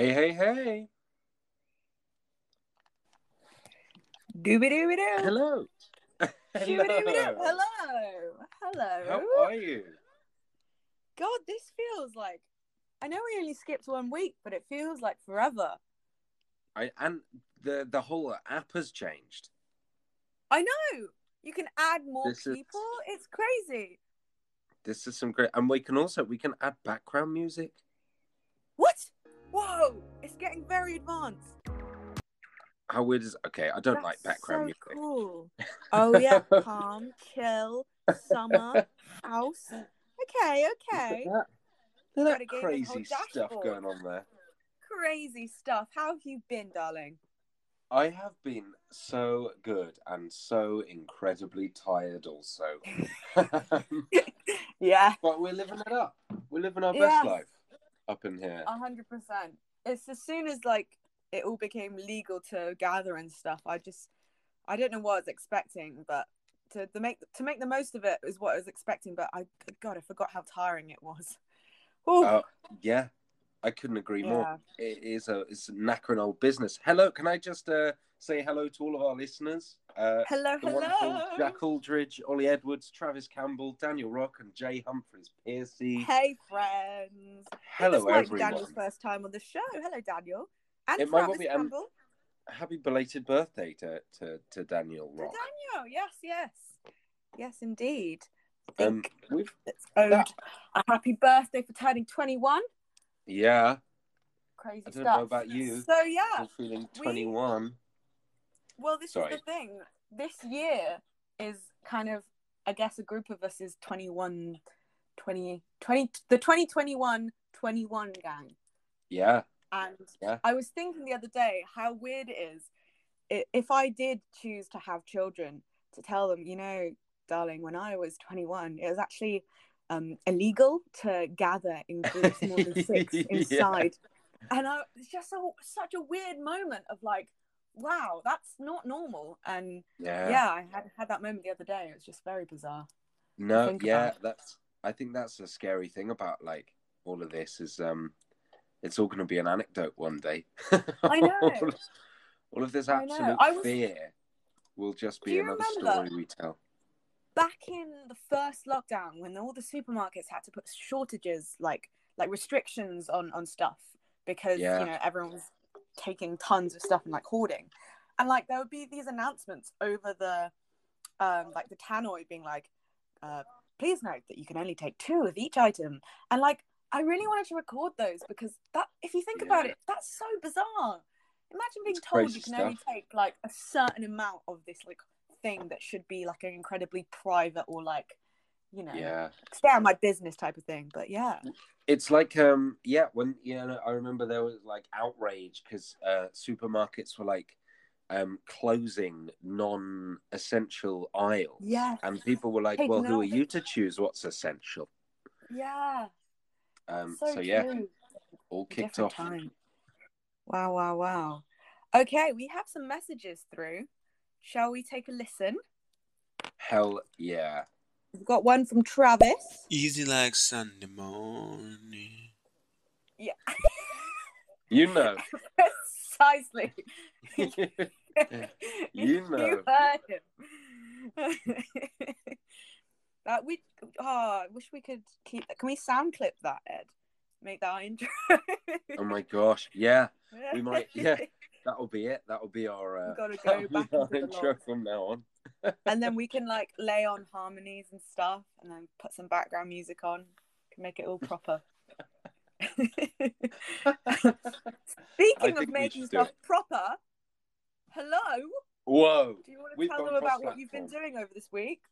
Hey, hey, hey. Dooby dooby doo. Hello. Dooby dooby doo. Hello. Hello. Hello. How are you? God, this feels like. I know we only skipped one week, but it feels like forever. I and the the whole app has changed. I know. You can add more This is- people. It's crazy. This is some great, and we can also we can add background music. What? Whoa! It's getting very advanced. How weird is? Okay, I don't That's like background so music. Cool. Oh yeah, calm, chill, summer, house. Okay, okay. Look at that, look crazy stuff going on there. Crazy stuff. How have you been, darling? I have been so good and so incredibly tired, also. Yeah, but we're living it up. We're living our Yes. best life up in here. a hundred percent. It's as soon as like it all became legal to gather and stuff. I just, I don't know what I was expecting, but to, to make to make the most of it is what I was expecting. But I, God, I forgot how tiring it was. Ooh, Uh, yeah, I couldn't agree more. It is a it's a knackering old business. Hello, can I just uh, say hello to all of our listeners? Uh, hello, hello. Jack Aldridge, Ollie Edwards, Travis Campbell, Daniel Rock, and Jay Humphries Piercy. Hey, friends. Hello, this might be. Daniel's first time on the show. Hello, Daniel. And It Travis be, and- Campbell. Happy belated birthday to, to, to Daniel To Rock. Daniel, yes, yes, yes, indeed. I Um, we've it's owed that- a happy birthday for turning twenty-one. yeah, Crazy I don't stuff. know about you. So yeah, I'm feeling we- 21. Well, this Sorry. is the thing. This year is kind of, I guess, a group of us is 21, 20, 20 the 2021 21 gang. Yeah, And Yeah. I was thinking the other day how weird it is if I did choose to have children to tell them, you know, darling, when I was 21, it was actually um, illegal to gather in groups more than six Yeah. inside. And I, it's just so, such a weird moment of like, wow, that's not normal. And yeah. yeah, I had had that moment the other day. It was just very bizarre. No, yeah, about. that's. I think that's the scary thing about like all of this is um, it's all going to be an anecdote one day. I know. all, of, all of this I absolute I was- fear will just be another remember- story we tell. back in the first lockdown when all the supermarkets had to put shortages like like restrictions on on stuff because Yeah. you know everyone was taking tons of stuff and like hoarding. And like there would be these announcements over the um like the tannoy being like uh please note that you can only take two of each item. And like i really wanted to record those because that if you think about it that's so bizarre. Imagine being It's told you can only take like a certain amount of this like thing that should be like an incredibly private or like you know Yeah, stay out my business type of thing but yeah it's like um, yeah, when you know, I remember there was like outrage because uh, supermarkets were like um closing non-essential aisles. yeah and people were like, "Well, who are you to choose what's essential?" yeah Um, so, so yeah, all kicked Different off. time. wow wow wow okay we have some messages through shall we take a listen Hell yeah. We've got one from travis Easy like Sunday morning. yeah You know. precisely You know. You heard him. that we oh, I wish we could keep. Can we sound clip that, Ed? Make that our intro. oh my gosh. Yeah, we might- yeah. that'll be it. That'll be our, uh, gotta go back our intro from now on. And then we can like lay on harmonies and stuff, and then put some background music on. Can make it all proper. Speaking of making stuff proper, hello. Whoa. Do you want to We've tell them about what you've been doing over this week?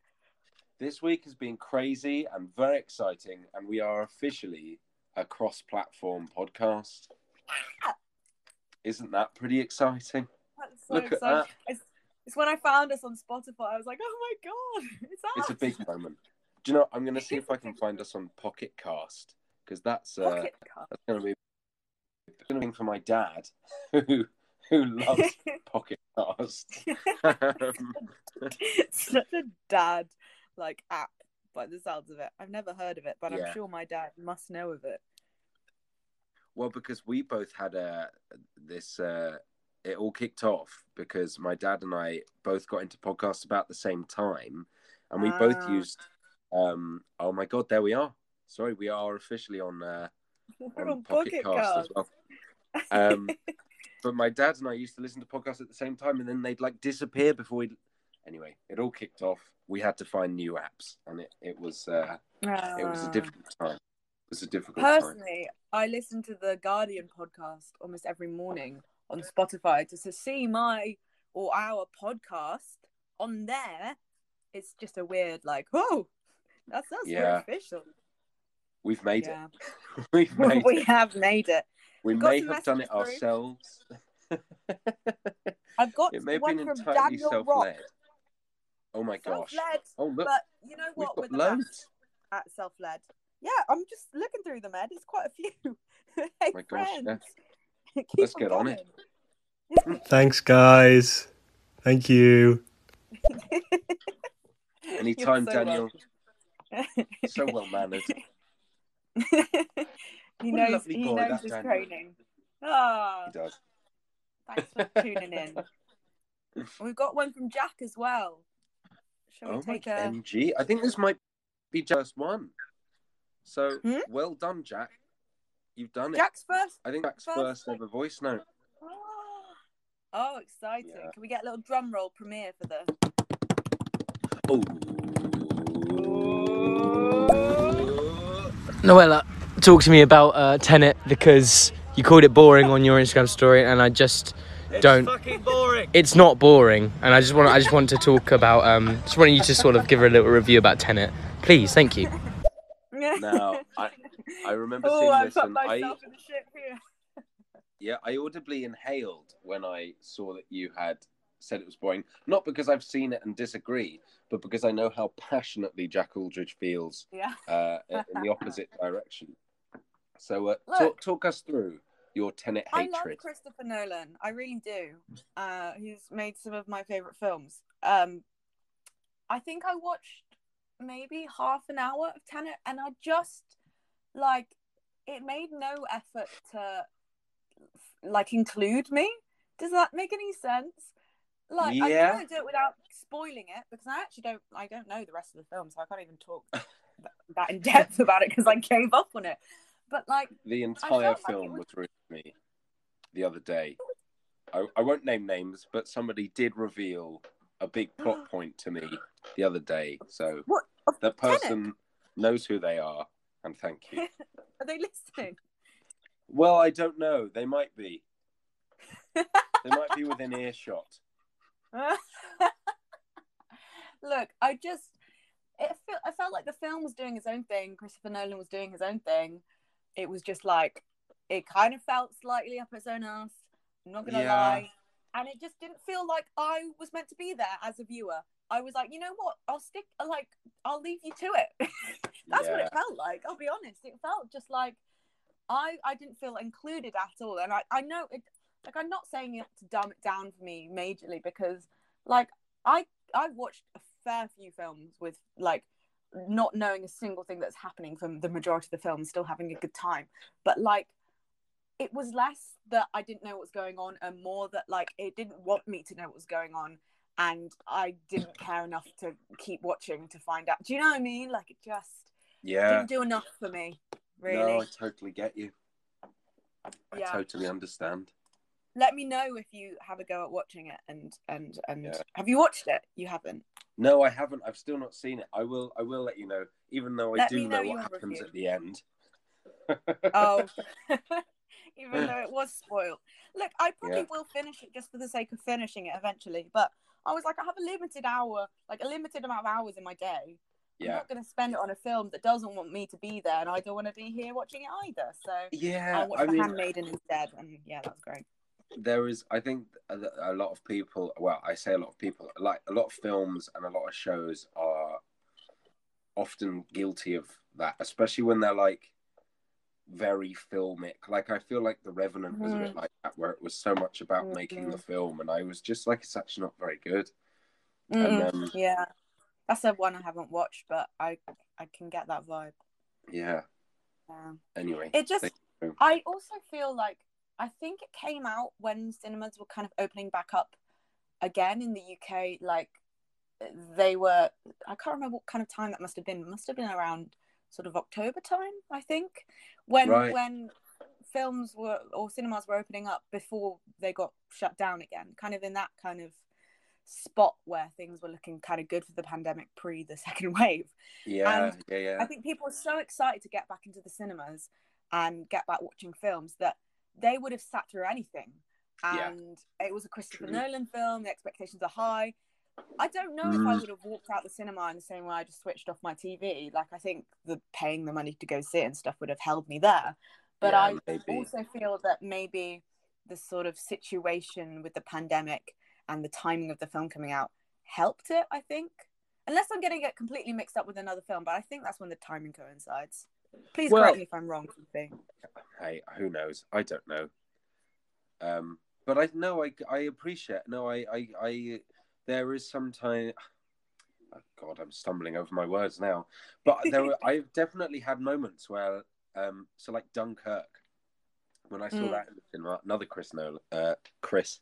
This week has been crazy and very exciting, and we are officially a cross platform podcast. Isn't that pretty exciting? That's so Look at that. It's, it's when I found us on Spotify. I was like, oh my god, it's us. It's a big moment. Do you know, I'm going to see if I can find us on Pocket Cast because that's, uh, pocket that's going to be be for my dad who who loves Pocket Cast. Um, Such a dad like app by the sounds of it. I've never heard of it, but Yeah. I'm sure my dad must know of it. Well, because we both had a this. Uh, it all kicked off because my dad and I both got into podcasts about the same time, and we both Ah. used. Um, oh my god, there we are. Sorry, we are officially on uh, We're on Pocket Cast as well. Um, but my dad and I used to listen to podcasts at the same time, and then they'd like disappear before we. Anyway, it all kicked off. We had to find new apps, and it it was uh, it was a Ah. difficult time. It was a difficult time. Personally, I listen to the Guardian podcast almost every morning on Spotify to, to see my or our podcast on there. It's just a weird, like, oh, that's us. Yeah. Official. We've made Yeah. it. We've made we it. have made it. We may have done it through. ourselves. I've got it may have one been from entirely Daniel self Rock. led. Oh my gosh. Self-led, Oh look, but you know what? we've got loads. at self-led. Yeah, I'm just looking through them, Ed. It's quite a few. hey, oh my gosh, friends. yeah. Let's get on it. Coming. Thanks, guys. Thank you. Anytime, You're so Daniel. welcome. So well mannered. he What a knows. lovely He boy, knows that his Daniel. training. Ah, He does. thanks for tuning in. We've got one from Jack as well. Shall we Oh my take a? MG. I think this might be just one. So Hmm? well done, Jack. You've done it. Jack's first. I think Jack's first, first ever voice note. Oh, exciting! Yeah. Can we get a little drum roll premiere for the? Oh. Noella, talk to me about uh, Tenet because you called it boring on your Instagram story, and I just don't. fucking boring. It's not boring, and I just want. I just want to talk about. Um, just want you to sort of give her a little review about Tenet, please. Thank you. Now, I, I remember oh, seeing I this, put and I myself in the ship here. Yeah, I audibly inhaled when I saw that you had said it was boring. Not because I've seen it and disagree, but because I know how passionately Jack Aldridge feels Yeah. uh, in the opposite direction. So, uh, Look. talk, talk us through your Tenet I love hatred. Christopher Nolan. I really do. Uh, he's made some of my favorite films. Um, I think I watched maybe half an hour of Tenet, and I just like it made no effort to like include me. Does that make any sense? Like Yeah. I'm trying do it without spoiling it because I actually don't. I don't know the rest of the film, so I can't even talk that in depth about it because I gave up on it. But like, the entire like film was- was ruined me the other day. I, I won't name names, but somebody did reveal a big plot point to me the other day. So what? that person knows who they are, and thank you. Are they listening? Well, I don't know. They might be. They might be within earshot. Look, I just it felt I felt like the film was doing its own thing. Christopher Nolan was doing his own thing. It was just like it kind of felt slightly up its own ass. I'm not gonna Yeah. lie, and it just didn't feel like I was meant to be there as a viewer. I was like, you know what? I'll stick. Like, I'll leave you to it. That's what it felt like. I'll be honest. It felt just like I I didn't feel included at all. And I I know it. Like, I'm not saying you have to dumb it down for me majorly because like I I've watched a fair few films with like not knowing a single thing that's happening from the majority of the film, still having a good time. But like it was less that I didn't know what was going on and more that like it didn't want me to know what was going on and I didn't care enough to keep watching to find out. Do you know what I mean? Like it just Yeah. didn't do enough for me. Really. No, I totally get you. I Yeah. totally understand. Let me know if you have a go at watching it and and and Yeah. have you watched it? You haven't. No, I haven't. I've still not seen it. I will. I will let you know, even though I Let do know know what happens at the end. Oh, even though it was spoiled. Look, I probably Yeah. will finish it just for the sake of finishing it eventually. But I was like, I have a limited hour, like a limited amount of hours in my day. I'm not going to spend it on a film that doesn't want me to be there, and I don't want to be here watching it either. So Yeah. I watched I The mean, Handmaiden instead, and yeah, that was great. there is i think a, a lot of people well i say a lot of people like a lot of films and a lot of shows are often guilty of that especially when they're like very filmic like i feel like the revenant was a bit like that where it was so much about making the film and i was just like it's actually not very good Mm-mm. and um yeah, that's the one I haven't watched, but I I can get that vibe. yeah Yeah. anyway It just I also feel like I think it came out when cinemas were kind of opening back up again in the UK. Like they were, I can't remember what kind of time that must have been. It must have been around sort of October time, I think, when Right. when films were or cinemas were opening up before they got shut down again. Kind of in that kind of spot where things were looking kind of good for the pandemic pre the second wave. Yeah, And yeah, yeah. I think people were so excited to get back into the cinemas and get back watching films that they would have sat through anything. Yeah. And it was a Christopher True. Nolan film, the expectations are high. I don't know if I Mm. would have walked out the cinema in the same way I just switched off my TV. Like, I think the paying the money to go see it and stuff would have held me there. But Yeah, I maybe. also feel that maybe the sort of situation with the pandemic and the timing of the film coming out helped it, I think. Unless I'm getting it completely mixed up with another film, but I think that's when the timing coincides. Please Well- correct me if I'm wrong, Sophie. hey, who knows? I don't know. Um, but I know I I appreciate. No, I I, I there is sometimes. Oh God, I'm stumbling over my words now. But there were I've definitely had moments where um so like Dunkirk when I saw Mm. that in the cinema, another Chris Nolan uh Chris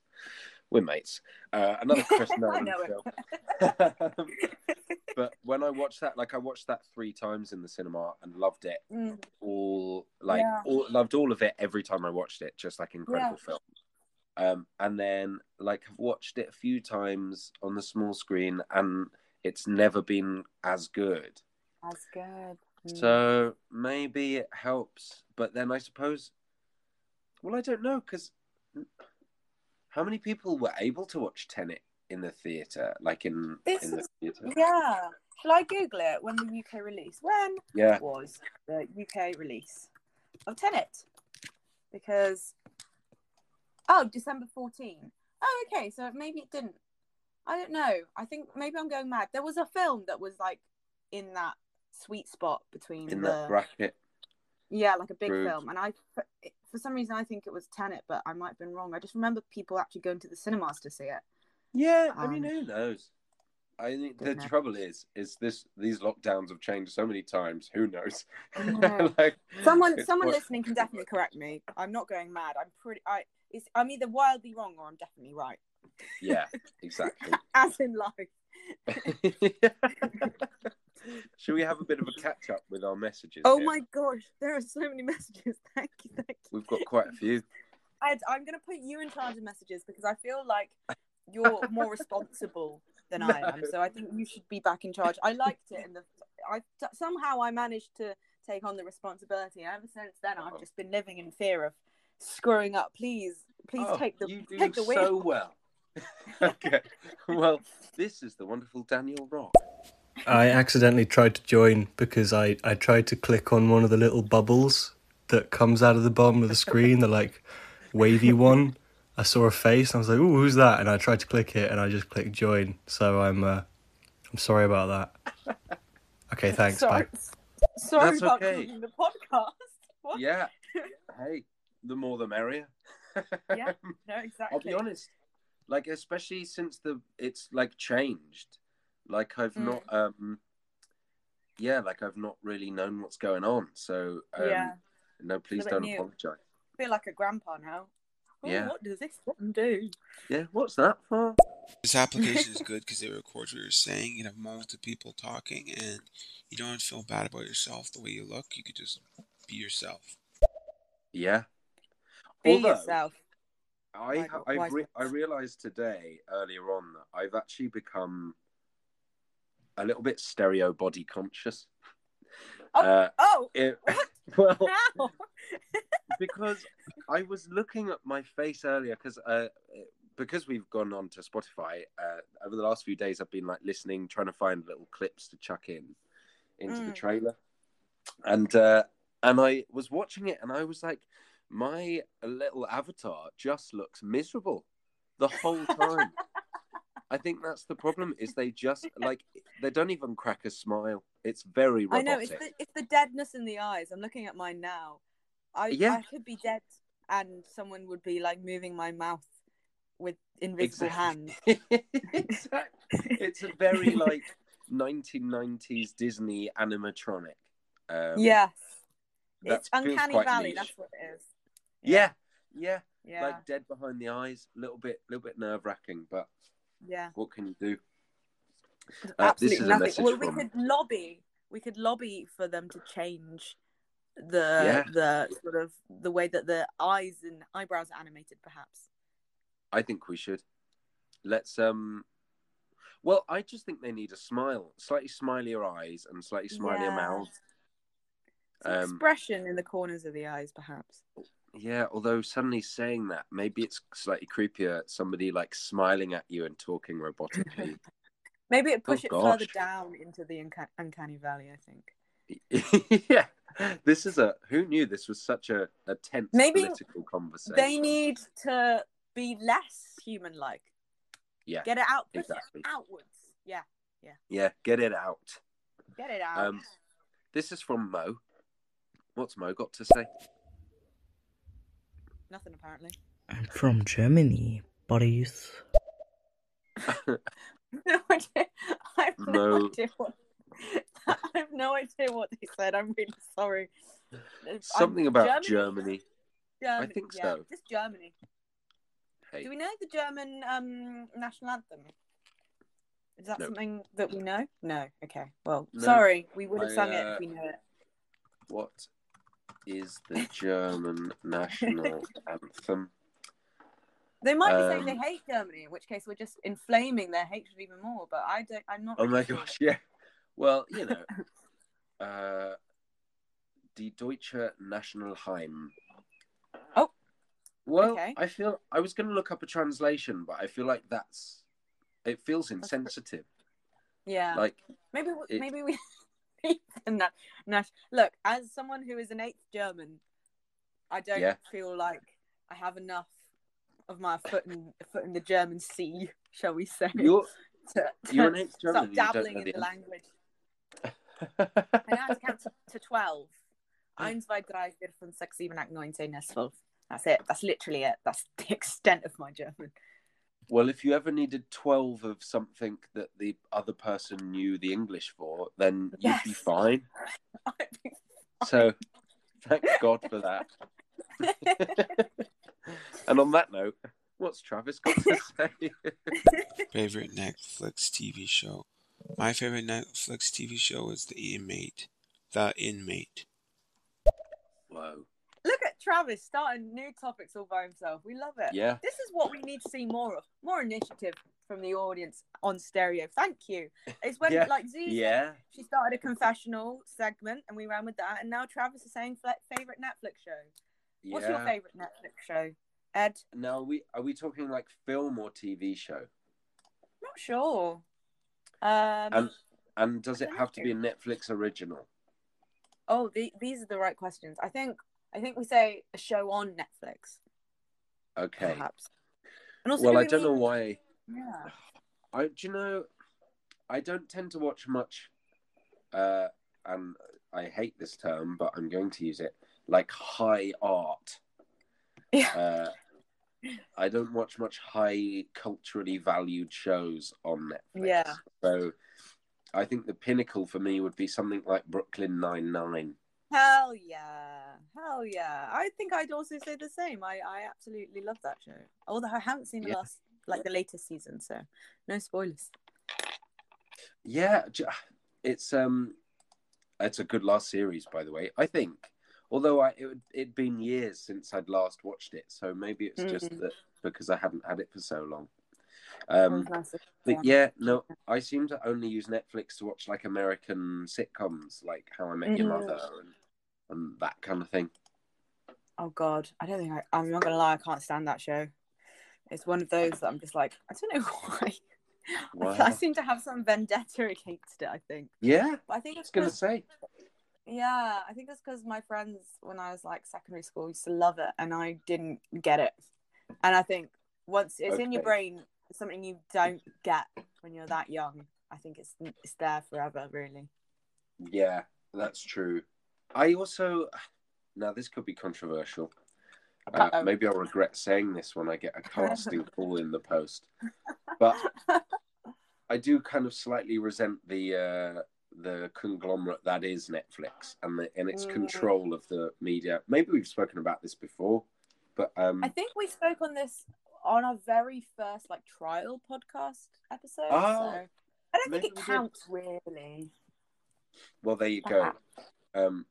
we're mates. Uh, another Chris Nolan film. but when I watched that, like I watched that three times in the cinema and loved it Mm, all like Yeah. all loved all of it every time I watched it. Just like incredible film. Um, and then like I've watched it a few times on the small screen, and it's never been as good. that's good. Mm. So maybe it helps, but then I suppose, well, I don't know because how many people were able to watch Tenet in the theater, like in This in the is- theater? yeah. Shall I Google it when the UK release? When Yeah, was the UK release of Tenet? Because oh, December 14. Oh, okay. So maybe it didn't. I don't know. I think maybe I'm going mad. There was a film that was like in that sweet spot between in the that bracket. yeah, like a big True. film, and I for, some reason I think it was Tenet, but I might have been wrong. I just remember people actually going to the cinemas to see it. Yeah, I mean, Um, who knows? I think the know. trouble is, is this these lockdowns have changed so many times. Who knows? know. like, Someone, someone what- listening can definitely correct me. I'm not going mad. I'm pretty. I. It's, I'm either wildly wrong or I'm definitely right. Yeah, exactly. As in life. Should we have a bit of a catch up with our messages? Oh here? my gosh, there are so many messages. Thank you, thank you. We've got quite a few. Ed, I'm going to put you in charge of messages because I feel like you're more responsible than I am. So I think you should be back in charge. I liked it, and the I somehow I managed to take on the responsibility. And ever since then, I've just been living in fear of screwing up. Please, please Oh, take the you do take the wheel. so well. okay. Well, this is the wonderful Daniel Rock. I accidentally tried to join because I, I tried to click on one of the little bubbles that comes out of the bottom of the screen, the like wavy one. I saw a face and I was like, "Ooh, who's that?" And I tried to click it and I just clicked join. So I'm uh, I'm sorry about that. Okay, thanks. Sorry, Bye. sorry That's about okay. calling the podcast. What? Yeah. Hey, the more the merrier. Yeah, No, exactly. I'll be honest. Like, especially since the it's like changed. Like I've Mm. not um yeah, like I've not really known what's going on. So um yeah, no, please don't new. apologize. I feel like a grandpa now. Oh, Yeah. What does this button do? Yeah, what's that for? This application is good because it records what you're saying. You have multiple people talking, and you don't feel bad about yourself the way you look. You could just be yourself. Yeah. Be Although, yourself. I My God, I re- I realized today earlier on that I've actually become a little bit stereo body conscious. Oh. Uh, Oh, it, well, because I was looking at my face earlier because uh, because we've gone on to Spotify uh, over the last few days. I've been like listening, trying to find little clips to chuck in into the Mm. trailer, and uh, and I was watching it, and I was like, my little avatar just looks miserable the whole time. I think that's the problem. Is they just like they don't even crack a smile. It's very robotic. I know it's the it's the deadness in the eyes. I'm looking at mine now. I Yeah. I could be dead, and someone would be like moving my mouth with invisible hands. exactly. It's a very like 1990s Disney animatronic. Um, Yes, it's uncanny valley. niche. That's what it is. Yeah, yeah, Yeah. like dead behind the eyes, a little bit, little bit nerve wracking, but yeah. what can you do? Uh, this Absolutely nothing. message well, from- we could lobby. We could lobby for them to change the Yeah. the sort of the way that the eyes and eyebrows are animated, perhaps. I think we should. Let's um. Well, I just think they need a smile, slightly smilier eyes and slightly smilier Yeah. mouths. Some Um, expression in the corners of the eyes, perhaps. Yeah, although suddenly saying that, maybe it's slightly creepier. Somebody like smiling at you and talking robotically. Maybe it push Oh, it further down into the unca- uncanny valley. I think. yeah, this is a. Who knew this was such a, a tense Maybe political conversation? They need to be less human-like. Yeah, Get it out. Push exactly. it outwards. Yeah. yeah, get it out. Get it out. Um, this is from Mo. What's Mo got to say? Nothing apparently. I'm from Germany, buddies. no idea. I have no, No. idea what. I have no idea what they said. I'm really sorry. I'm- Something about Germany. Germany. I think yeah, so. Just Germany. Hey, Do we know the German um, national anthem? Is that No. something that we know? No. Okay. Well, No. sorry. We would have I, sung it uh, if we knew it. what is the German national anthem? They might be saying um, they hate Germany, in which case we're just inflaming their hatred even more. But I don't. I'm not. Oh really my sure. gosh, yeah. Well, you know, uh, Die Deutsche Nationalheim. Oh, Well, okay. I feel I was going to look up a translation, but I feel like that's it feels insensitive. Yeah. Like, Maybe It- maybe we Nat, Nat, look as someone who is an eighth German, I don't Yeah. feel like I have enough of my foot in foot in the German sea, shall we say? you're to, to you're an eighth German. and don't dabbling in the the language. I how to count to, to twelve. Eins, zwei, drei, vier, fünf, sechs, sieben, acht, neun, zehn, elf, zwölf. That's it. That's literally it. That's the extent of my German. Well, if you ever needed 12 of something that the other person knew the English for, then you'd be Yes. fine. So, thank God for that. and on that note, what's Travis got to say? Favorite Netflix TV show. My favorite Netflix TV show is The Inmate. The Inmate. Whoa. Travis starting new topics all by himself. We love it. Yeah. This is what we need to see more of. More initiative from the audience on stereo. Thank you. It's when Yeah. like Z Yeah. she started a confessional segment and we ran with that, and now Travis is saying favorite Netflix show. What's your favorite Netflix show? Ed, Now, are we are we talking like film or TV show? not sure. Um, And and does it have to be a. Netflix original? oh, the, these are the right questions. I think I think we say a show on Netflix, Okay. perhaps. And also, Well, do I don't know why. Yeah. I do you know I don't tend to watch much uh and I hate this term but I'm going to use it like high art. Yeah. Uh I don't watch much high culturally valued shows on Netflix. Yeah. So I think the pinnacle for me would be something like Brooklyn Nine Nine. Hell yeah. Hell yeah. I think I'd also say the same. I, I absolutely love that show. Although I haven't seen the Yeah. last, like the latest season, so no spoilers. Yeah, it's um, it's a good last series, by the way. I think, although I it it'd been years since I'd last watched it, so maybe it's just Mhm. that because I haven't had it for so long. Um, was nice. but yeah, no, I seem to only use Netflix to watch like American sitcoms, like How I Met Your Mhm. Mother and and that kind of thing. Oh god, I don't think I. I'm not gonna lie, I can't stand that show. It's one of those that I'm just like, I don't know why. Wow. I seem to have some vendetta against it. I think, Yeah, but I think it's gonna say. yeah, I think it's because my friends when I was like secondary school used to love it, and I didn't get it. And I think once it's in your brain, something you don't get when you're that young. I think it's it's there forever, really. Yeah, that's true. I also now this could be controversial. Uh, maybe I'll regret saying this when I get a casting call in the post. But I do kind of slightly resent the uh, the conglomerate that is Netflix and the, and its Mm. control of the media. Maybe we've spoken about this before, but um, I think we spoke on this on our very first like trial podcast episode. Oh, so I don't think it we did. counts really. well, there you go. Um,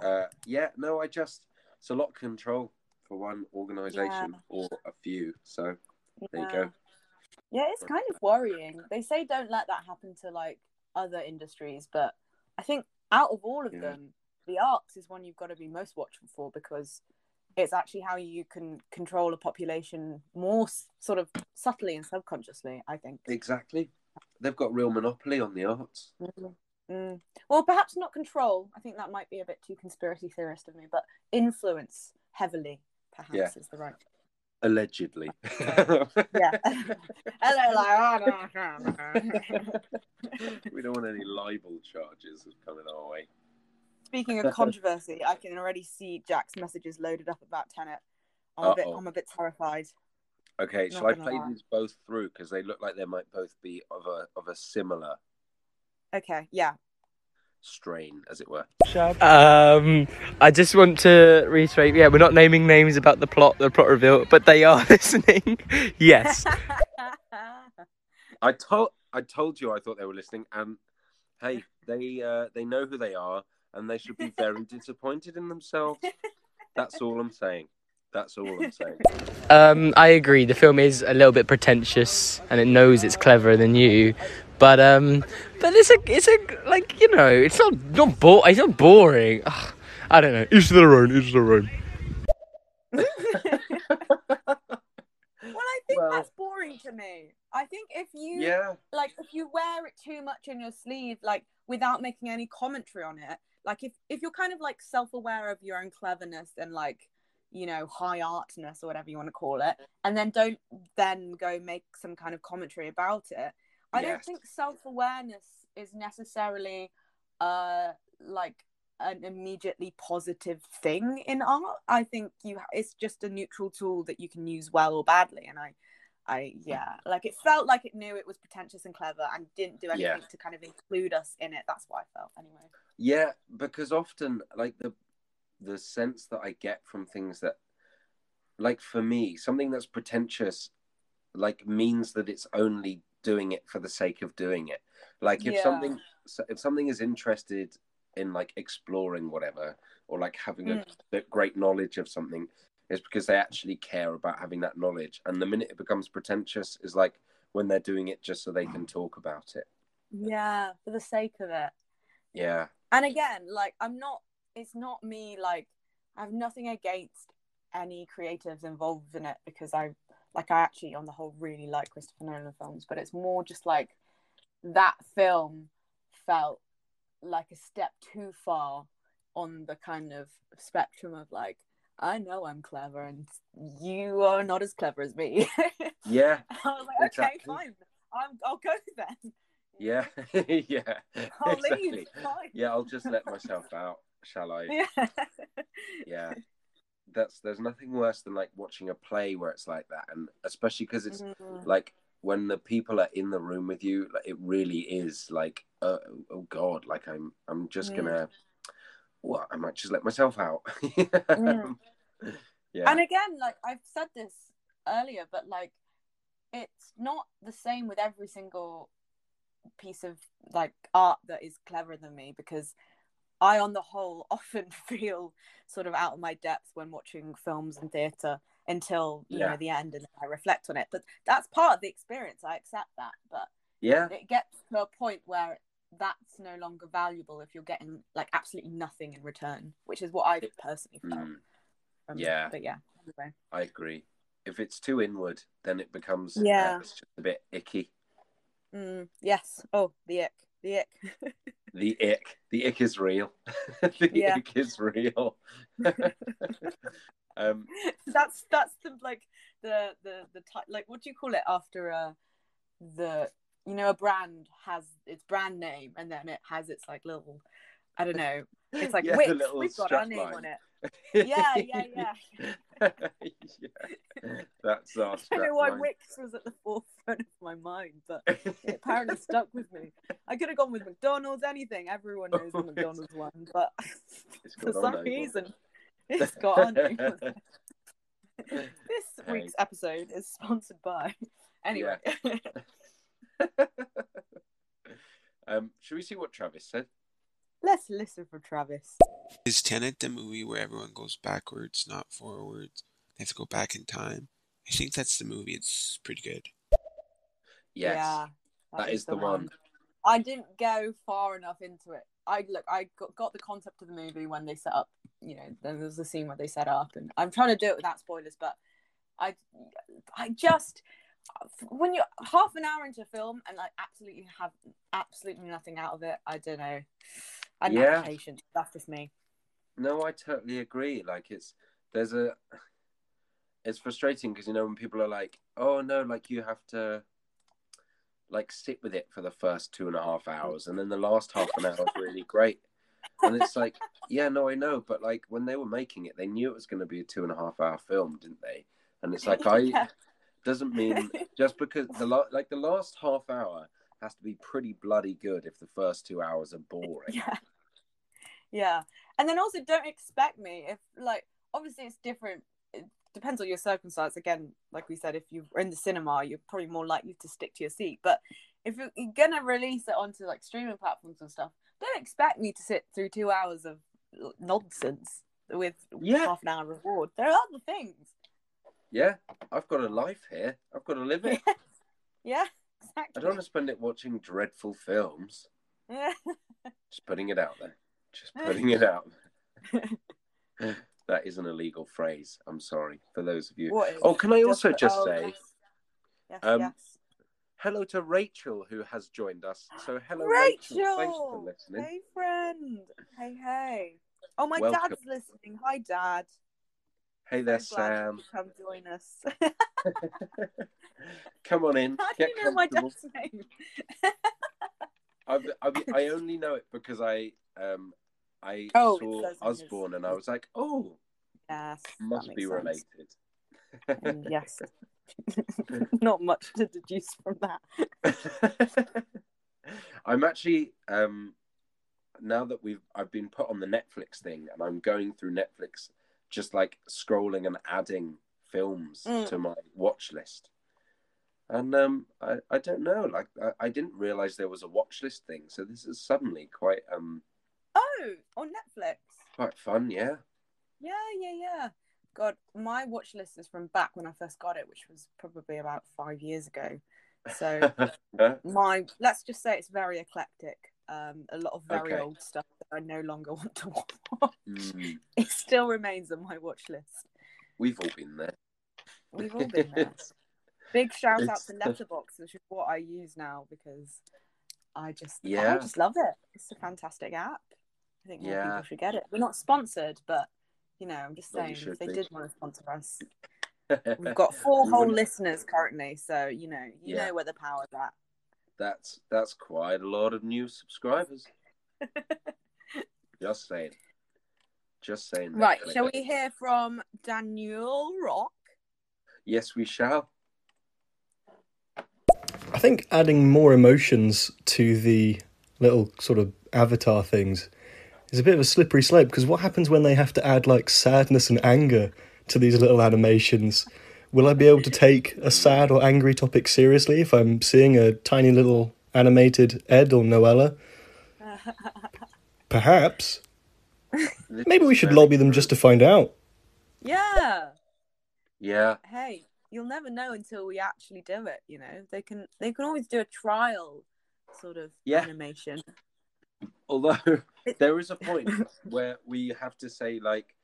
uh, yeah, no, I just it's a lot of control for one organization or a few. So there you Yeah. go. Yeah, it's kind of worrying. They say don't let that happen to like other industries, but I think out of all of Yeah. them, the arts is one you've got to be most watchful for because it's actually how you can control a population more sort of subtly and subconsciously. I think. Exactly. They've got real monopoly on the arts. Mm. Well, perhaps not control. I think that might be a bit too conspiracy theorist of me, but influence heavily, perhaps Yeah. is the right. Allegedly. Yeah. like, oh, we don't want any libel charges coming our way. Speaking of controversy, I can already see Jack's messages loaded up about Tenet. I'm a bit, I'm a bit terrified. Okay, Not shall I gonna play lie. these both through because they look like they might both be of a of a similar Okay, yeah. strain, as it were. Um, I just want to reiterate, yeah, we're not naming names about the plot, the plot reveal, but they are listening. yes. I told I told you I thought they were listening, and hey, they uh, they know who they are, and they should be very disappointed in themselves. That's all I'm saying. That's all I'm saying. Um, I agree. The film is a little bit pretentious, and it knows it's cleverer than you. But um, but it's a it's a like you know it's not not bo- It's not boring. Ugh, I don't know. Each their own. Each their own. Well, I think Well- that's boring to me. I think if you Yeah, like if you wear it too much in your sleeve, like without making any commentary on it, like if if you're kind of like self-aware of your own cleverness and like you know high artness or whatever you want to call it, and then don't then go make some kind of commentary about it. I don't think self-awareness is necessarily uh like an immediately positive thing in art. I think you it's just a neutral tool that you can use well or badly, and I I yeah, like it felt like it knew it was pretentious and clever and didn't do anything Yeah. to kind of include us in it. That's what I felt anyway. yeah, because often like the the sense that I get from things that, like for me, something that's pretentious, like means that it's only doing it for the sake of doing it. Like if Yeah. something if something is interested in like exploring whatever or like having a, a great knowledge of something is because they actually care about having that knowledge. And the minute it becomes pretentious is like when they're doing it just so they can talk about it. Yeah, for the sake of it. yeah. And again, like I'm not it's not me like I have nothing against any creatives involved in it because I like I actually on the whole really like Christopher Nolan films, but it's more just like that film felt like a step too far on the kind of spectrum of like I know I'm clever and you are not as clever as me. yeah I was like, okay, fine. I'm. I'll go then. yeah yeah I'll exactly leave. Fine. yeah i'll just let myself out shall i Yeah. yeah that's there's nothing worse than like watching a play where it's like that and especially because it's Mm. like when the people are in the room with you like, it really is like uh, oh god like i'm i'm just Mm. gonna well i might just let myself out Mm. yeah And again, like I've said this earlier, but like it's not the same with every single piece of like art that is cleverer than me because I, on the whole, often feel sort of out of my depth when watching films and theatre until you Yeah. know the end and then I reflect on it. But that's part of the experience. I accept that, but yeah it gets to a point where that's no longer valuable if you're getting like absolutely nothing in return, which is what I personally felt. Mm, Yeah. but yeah. Anyway. i agree if it's too inward then it becomes Yeah. uh, it's just a bit icky Mm, yes. Oh, the ick. The ick. the ick the ick is real the Yeah. ick is real um that's that's the like the the the type like what do you call it after uh the you know a brand has its brand name and then it has its like little I don't know. It's like Yeah, Wix. We've got our name line. on it. Yeah, yeah, yeah. yeah. That's our I don't know why strapline. Wix was at the forefront of my mind, but it apparently stuck with me. I could have gone with McDonald's, anything. Everyone knows the McDonald's one, but It's for some on reason, it's got on. over. This week's episode is sponsored by. Anyway, um, should we see what Travis said? let's listen for Travis. Is Tenet the movie where everyone goes backwards, not forwards? They have to go back in time. I think that's the movie. It's pretty good. Yes. Yeah, that is the one. I didn't go far enough into it. I look, I got, got the concept of the movie when they set up. You know, there was the scene where they set up, and I'm trying to do it without spoilers, but I, I just when you're half an hour into a film and like absolutely have absolutely nothing out of it, I don't know. I don't Yeah. have patience. That's just me. No, I totally agree. Like it's there's a it's frustrating because you know when people are like, "Oh no, like you have to like sit with it for the first two and a half hours, and then the last half an hour is really great." And it's like, yeah, no, I know, but like when they were making it, they knew it was going to be a two and a half hour film, didn't they? And it's like I Yeah. Doesn't mean just because the la- like the last half hour has to be pretty bloody good if the first two hours are boring. Yeah. Yeah. And then also don't expect me if like obviously it's different. It depends on your circumstance. Again, like we said, if you're in the cinema, you're probably more likely to stick to your seat. But if you're, you're gonna release it onto like streaming platforms and stuff, don't expect me to sit through two hours of nonsense with Yeah. half an hour reward. There are other things. Yeah, I've got a life here. I've got to live it. Yeah, exactly. I don't want to spend it watching dreadful films. Yeah. Just putting it out there. Just putting it out. that is an illegal phrase. I'm sorry for those of you. Oh, can I also for- just oh, say yes. Yes, Um, yes. hello to Rachel who has joined us. So hello, Rachel. Rachel. Thanks for listening. Hey, friend. Hey, hey. Oh, my Welcome. dad's listening. Hi, Dad. Hey there, Sam. Come join us. Come on in. How do you know my dad's name? I, I, I only know it because I um I Oh, saw on his- Osborne and I was like, oh, Yes. must be sense. related. Mm, yes. Not much to deduce from that. I'm actually um now that we've I've been put on the Netflix thing and I'm going through Netflix just like scrolling and adding films Mm. to my watch list. And um I, I don't know, like I, I didn't realize there was a watch list thing, so this is suddenly quite um Oh, on Netflix. quite fun, yeah. Yeah, yeah, yeah. God, my watch list is from back when I first got it, which was probably about five years ago. So my let's just say it's very eclectic. Um, a lot of very Okay. old stuff that I no longer want to watch. Mm, It still remains on my watch list. we've all been there. We've all been there. Big shout out to Letterboxd, which is what I use now because I just Yeah. I just love it. It's a fantastic app. I think more Yeah. people should get it. We're not sponsored, but you know, I'm just saying if they be. did want to sponsor us, we've got four whole listeners currently, so you know, you Yeah. know where the power's at. That's that's quite a lot of new subscribers. Just saying. Just saying. Right, Netflix. shall we hear from Daniel Rock? Yes, we shall. I think adding more emotions to the little sort of avatar things is a bit of a slippery slope because what happens when they have to add like sadness and anger to these little animations? Will I be able to take a sad or angry topic seriously if I'm seeing a tiny little animated Ed or Noella? Perhaps. Maybe we should very lobby them just to find out. Yeah. Yeah, Hey, you'll never know until we actually do it, you know. They can they can always do a trial sort of Yeah. animation. although there is a point where we have to say like,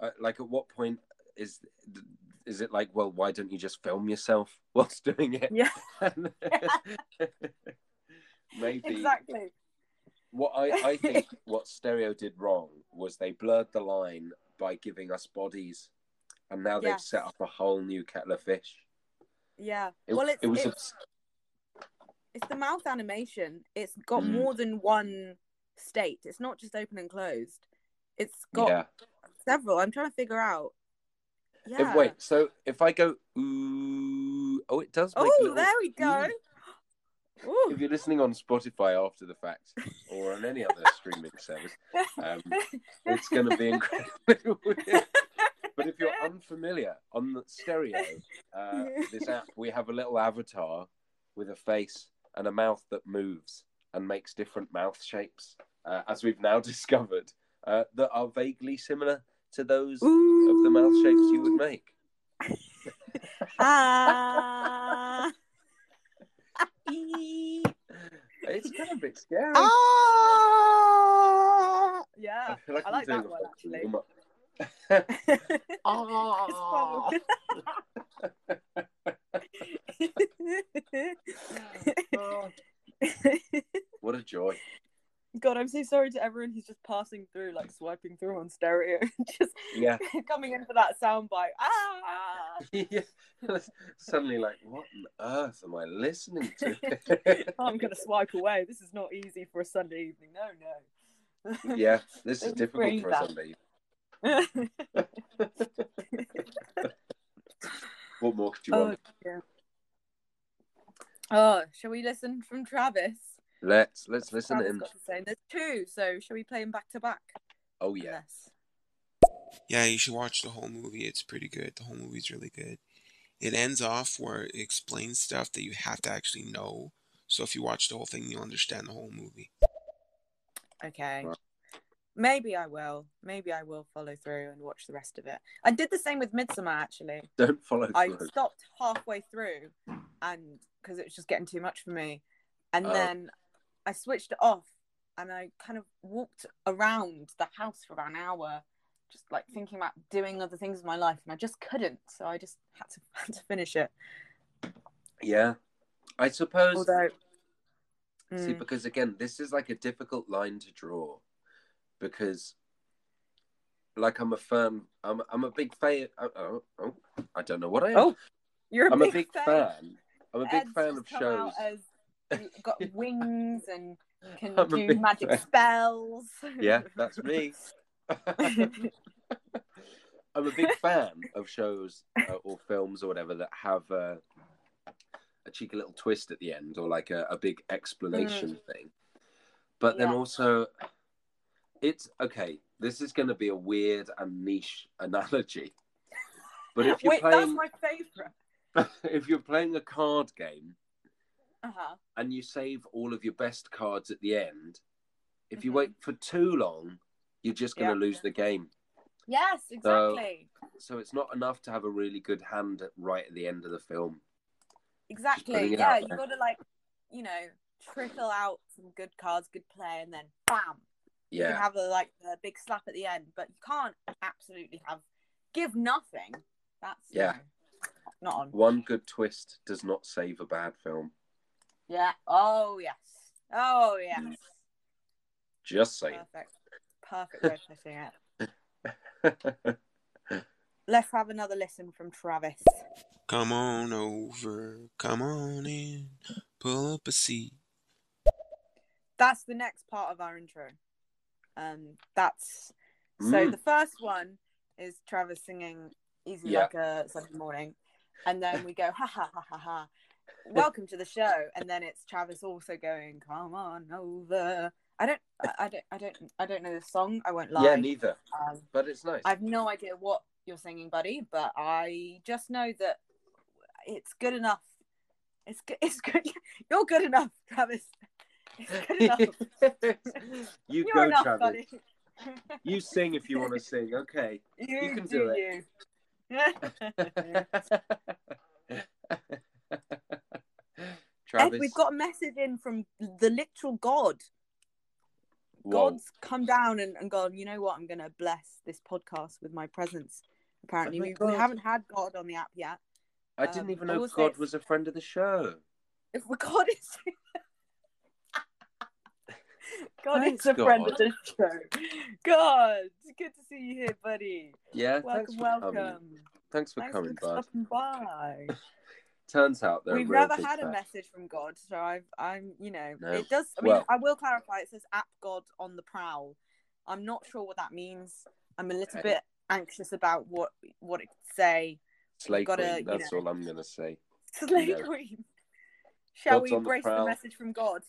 uh, like at what point is is it like, well, why don't you just film yourself whilst doing it? Yeah. Maybe Exactly. what I, I think what stereo did wrong was they blurred the line by giving us bodies and now they've Yes. set up a whole new kettle of fish Yeah. it, well, it's it was it's, it's the mouth animation. It's got Mm. more than one state. It's not just open and closed. It's got yeah several. I'm trying to figure out. Yeah. If, wait, so if I go ooh, oh, it does Oh, little there we go. Ooh. if you're listening on Spotify after the fact or on any other streaming service, um, it's going to be incredibly weird. But if you're unfamiliar, on the stereo, uh, this app, we have a little avatar with a face and a mouth that moves and makes different mouth shapes, uh, as we've now discovered, uh, that are vaguely similar to those of the mouth shapes you would make. Ah. It's kind of a bit scary. ah. Yeah. I feel like I I'm like doing that a one, vocal actually. warm-up. What a joy. God, I'm so sorry to everyone who's just passing through, like swiping through on stereo, just Yeah. coming in for that soundbite. Ah! yeah. Suddenly, like, what on earth am I listening to? I'm gonna swipe away. This is not easy for a Sunday evening. No, no. yeah, this is difficult for a that. Sunday. What more could you oh, want? oh, shall we listen from Travis? Let's let's listen Travis in. got to say. And There's two, so shall we play them back to back? Oh yeah. Unless- Yeah, you should watch the whole movie. It's pretty good. The whole movie's really good. It ends off where it explains stuff that you have to actually know. So if you watch the whole thing, you'll understand the whole movie. Okay. Right. Maybe I will. Maybe I will follow through and watch the rest of it. I did the same with Midsummer actually. Don't follow I stopped halfway through and because it was just getting too much for me. And Oh. then I switched it off and I kind of walked around the house for about an hour, just like thinking about doing other things in my life and I just couldn't. So I just had to had to finish it. Yeah. I suppose Although See, Mm. because again, this is like a difficult line to draw because, like, I'm a fan. I'm I'm a big fan. Oh, oh, oh, I don't know what I am. Oh, you're a I'm big, a big fan. fan. I'm a big Ed's fan of shows. out got wings and can I'm do magic fan. spells. Yeah, that's me. I'm a big fan of shows uh, or films or whatever that have uh, a cheeky little twist at the end or like a, a big explanation thing. But then Mm. Also, it's okay. This is going to be a weird and niche analogy. But if you're Wait, that's playing, my favorite. if you're playing a card game Uh huh. and you save all of your best cards at the end, if you Mhm. wait for too long, you're just going to Yeah. lose the game. Yes, exactly. So it's not enough to have a really good hand at, right at the end of the film. exactly. Yeah, you've got to like, you know, trickle out some good cards, good play, and then bam, Yeah. you have a like a big slap at the end. But you can't absolutely have give nothing. That's you Yeah. know, not on. one good twist does not save a bad film. Yeah. Oh yes. Oh yes. Just saying. Perfect. Perfect way of putting it. Let's have another listen from Travis. Come on over, come on in, pull up a seat. That's the next part of our intro. Um, that's so Mm. the first one is Travis singing "Easy Yeah. Like a Sunday Morning," and then we go ha ha ha ha ha. Welcome to the show, and then it's Travis also going "Come on over." I don't, I, don't, I don't, I don't know the song. I won't lie. yeah, neither. um, But it's nice. I have no idea what you're singing, buddy, but I just know that it's good enough. It's good. It's good. You're good enough, Travis. It's good enough. you You're go, enough, Travis. buddy. You sing if you want to sing. Okay. you, can do it. Ed, we've got a message in from the literal God. whoa. God's come down and, and gone, you know what? I'm going to bless this podcast with my presence. Apparently, Oh my we, we haven't had God on the app yet. I didn't um, even know God was a friend of the show. If God is. God Thanks, is a friend of the show. God, it's good to see you here, buddy. Yeah, thanks Welcome, for welcome. coming. Thanks for Thanks coming, for bud. stopping by. Turns out they're We've never big had a message from God, so I've, I'm, you know, No. it does. I mean, Well- I will clarify. It says "app God on the prowl." I'm not sure what that means. I'm a little Okay. bit anxious about what what it could say. Slay gotta, Queen, that's know. all I'm gonna say. Slay know. Queen. Shall God's we on the embrace the, message from God?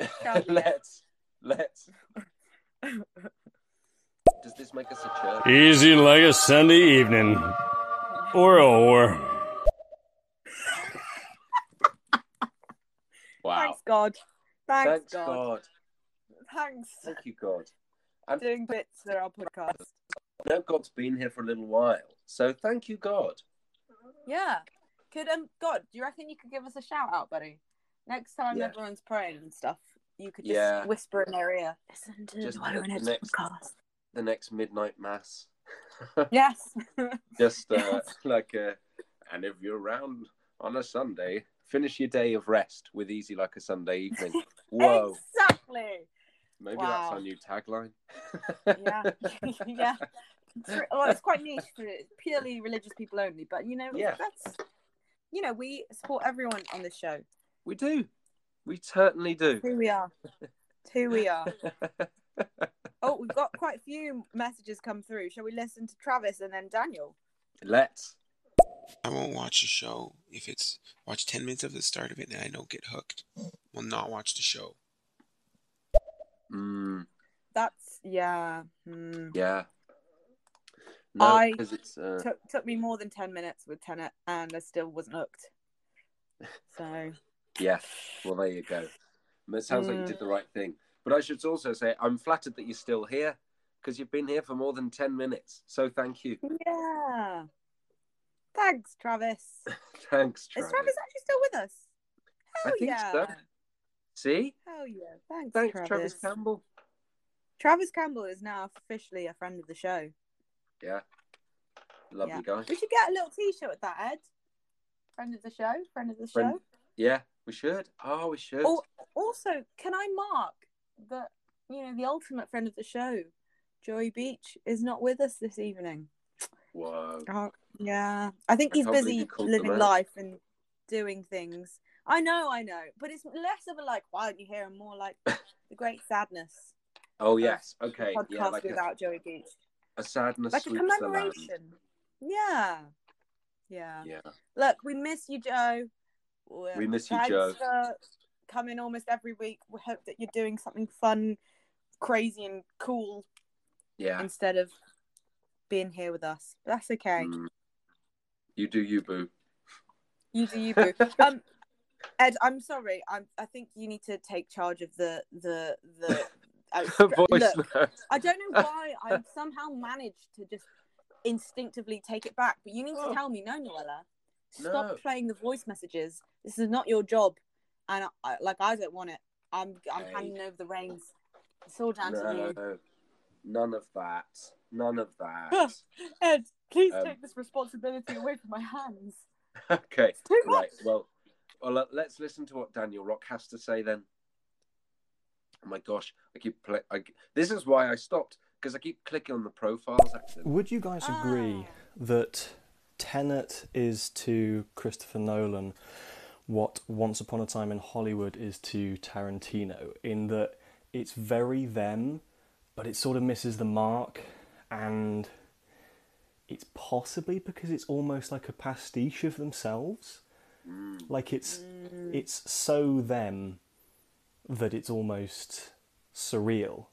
Shall we? let's let's. Does this make us a church? Easy like a Sunday evening. Or a whore. Wow. Thanks God. Thanks, Thanks God. God. Thanks. Thank you, God. I'm Doing bits for our podcast. I know God's been here for a little while, so thank you, God. Yeah. Could um God, do you reckon you could give us a shout out, buddy? Next time Yeah. everyone's praying and stuff, you could just Yeah. whisper in their ear. Listen to Just the the next- podcast. The next midnight mass. Yes. Just uh, Yes. like, uh, and if you're around on a Sunday, finish your day of rest with easy like a Sunday evening. Whoa, exactly. maybe that's our new tagline. Yeah. yeah. It's, well, it's quite niche for purely religious people only, but you know, Yeah. that's you know, we support everyone on this show. We do. We certainly do. Who we are. Who we are. Oh, we've got quite a few messages come through. Shall we listen to Travis and then Daniel? Let's. I won't watch the show if it's watch ten minutes of the start of it and I don't get hooked. Will not watch the show. Mm, That's yeah. Hmm. yeah. No, I it's. Uh, Took took me more than ten minutes with Tenet, and I still wasn't hooked. So Yeah, well, there you go. It sounds like you Mm. did the right thing. But I should also say, I'm flattered that you're still here because you've been here for more than 10 minutes. So thank you. yeah. Thanks, Travis. Thanks, Travis. Is Travis. Actually still with us? Hell yeah. so. See? Hell yeah. Thanks, Thanks, Travis. Travis Campbell. Travis Campbell is now officially a friend of the show. Yeah. Lovely Yeah. guy. We should get a little T-shirt with that, Ed. Friend of the show. Friend of the Friend- show. Yeah, we should. Oh, we should. Oh, also, can I mark that you know the ultimate friend of the show, Joey Beach, is not with us this evening? Whoa. Oh, yeah. I think I he's busy living life and doing things. I know, I know, but it's less of a like, why don't you hear him? More like the great sadness. Oh, yes. Okay. podcast Yeah, like a, without Joey Beach, a sadness like a sweeps the land. commemoration. Yeah. yeah, Yeah. Look, we miss you, Joe. We miss you, Joe. Coming almost every week. We hope that you're doing something fun, crazy, and cool Yeah. instead of being here with us. But that's okay. Mm. You do you, boo. You do you, boo. um, Ed, I'm sorry. I'm. I think you need to take charge of the the the. uh, Voice look, note. I don't know why I somehow managed to just instinctively take it back, but you need to Oh. tell me, no, Noella, stop No. playing the voice messages. This is not your job, and I, I, like I don't want it. I'm I'm Hey. handing over the reins. It's all down to you. None of that. None of that. Ed, please Um, take this responsibility away from my hands. okay. Too much. Right. Well, well, let- let's listen to what Daniel Rock has to say then. Oh my gosh, I keep play. I, this is why I stopped because I keep clicking on the profiles. Actually, Would you guys agree Ah. that Tenet is to Christopher Nolan what Once Upon a Time in Hollywood is to Tarantino, in that it's very them, but it sort of misses the mark, and it's possibly because it's almost like a pastiche of themselves. Mm. Like it's mm. it's so them that it's almost surreal.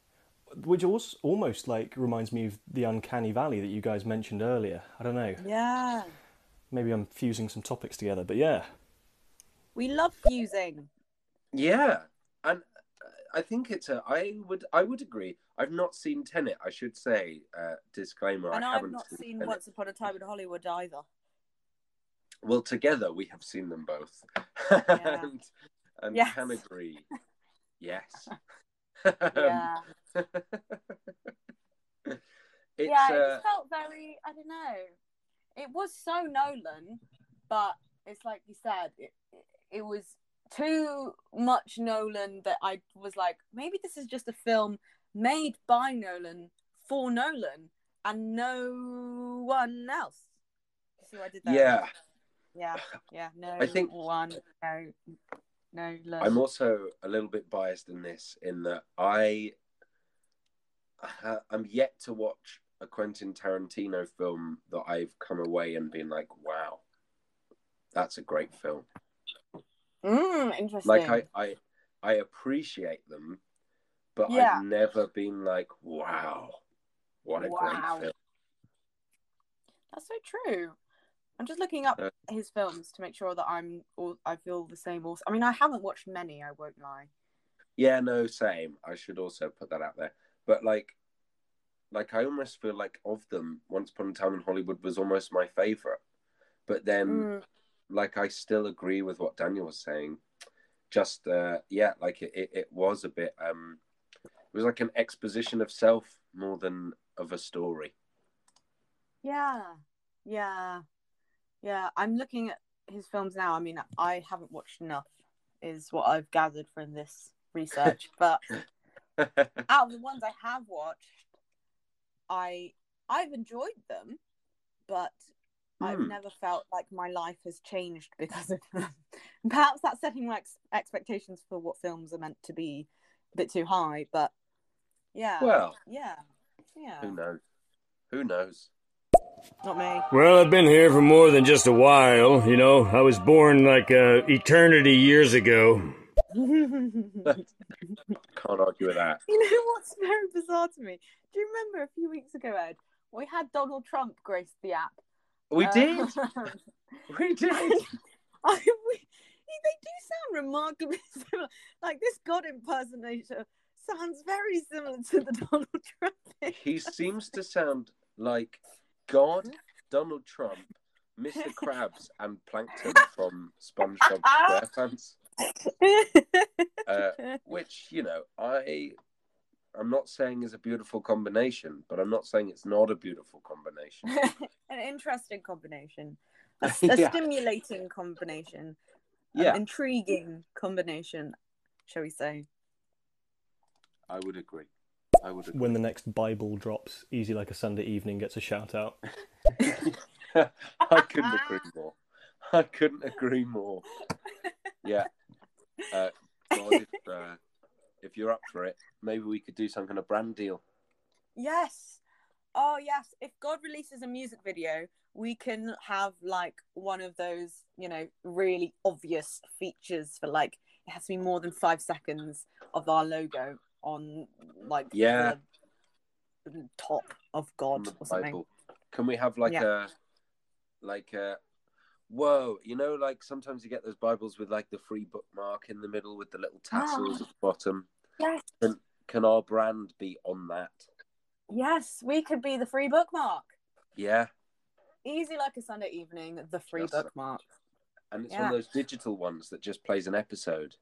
Which also almost like reminds me of the uncanny valley that you guys mentioned earlier. I don't know. Yeah, maybe i'm fusing some topics together but yeah. We love fusing. yeah, and I think it's a. I would. I would agree. I've not seen Tenet. I should say. Uh, disclaimer. and I I've haven't not seen Once Upon a Time in Hollywood either. Well, together we have seen them both, Yeah. and, and Yes. can agree. Yes. Yeah, it's, yeah. It uh, felt very. I don't know. It was so Nolan, but it's like you said. It it, it was too much Nolan that I was like, maybe this is just a film made by Nolan for Nolan and no one else. See what I did that? yeah. Yeah, yeah, no I think- one, no, no. Look. I'm also a little bit biased in this, in that I, I'm yet to watch a Quentin Tarantino film that I've come away and been like, wow, that's a great film. Mm, interesting. Like I, I, I appreciate them, but Yeah. I've never been like, wow, what a Wow. great film. That's so true. I'm just looking up Uh, his films to make sure that I'm all I feel the same also. I mean I haven't watched many, I won't lie. Yeah, no, same. I should also put that out there. But like, like I almost feel like of them, Once Upon a Time in Hollywood was almost my favorite. But then, Mm, like, I still agree with what Daniel was saying. Just, uh, yeah, like it, it, it was a bit. um It was like an exposition of self more than of a story. yeah. Yeah. Yeah. I'm looking at his films now. I mean I haven't watched enough is what I've gathered from this research. but out of the ones I have watched, I I've enjoyed them, but I've Hmm. never felt like my life has changed because of them. Perhaps that's setting like s- expectations for what films are meant to be a bit too high, but yeah, well, yeah, yeah, who knows? Who knows? not me. Well, I've been here for more than just a while, you know. I was born like uh, eternity years ago. Can't argue with that. You know what's very bizarre to me? Do you remember a few weeks ago, Ed? We had Donald Trump grace the app. We Uh, did. We did. I, we, they do sound remarkably similar. Like this God impersonator sounds very similar to the Donald Trump. He seems to sound like God, Donald Trump, Mr. Krabs, and Plankton from SpongeBob SquarePants. Uh, which you know, I, I'm not saying is a beautiful combination, but I'm not saying it's not a beautiful combination. An interesting combination, a, a Yeah. stimulating combination, an Yeah, intriguing combination, shall we say? I would agree. I would agree. When the next Bible drops, Easy Like a Sunday Evening gets a shout out. I couldn't agree more. I couldn't agree more. Yeah. Uh, God, if, you're up for it, maybe we could do some kind of brand deal. Yes. Oh yes. If God releases a music video, we can have like one of those, you know, really obvious features for like it has to be more than five seconds of our logo on like Yeah. the top of God or something. Bible. Can we have like Yeah. a like a whoa, you know, like sometimes you get those Bibles with like the free bookmark in the middle with the little tassels at the bottom. Yes. Can, can our brand be on that? Yes, we could be the free bookmark. Yeah. Easy like a Sunday evening, the free Yes. bookmark. And it's Yeah. one of those digital ones that just plays an episode.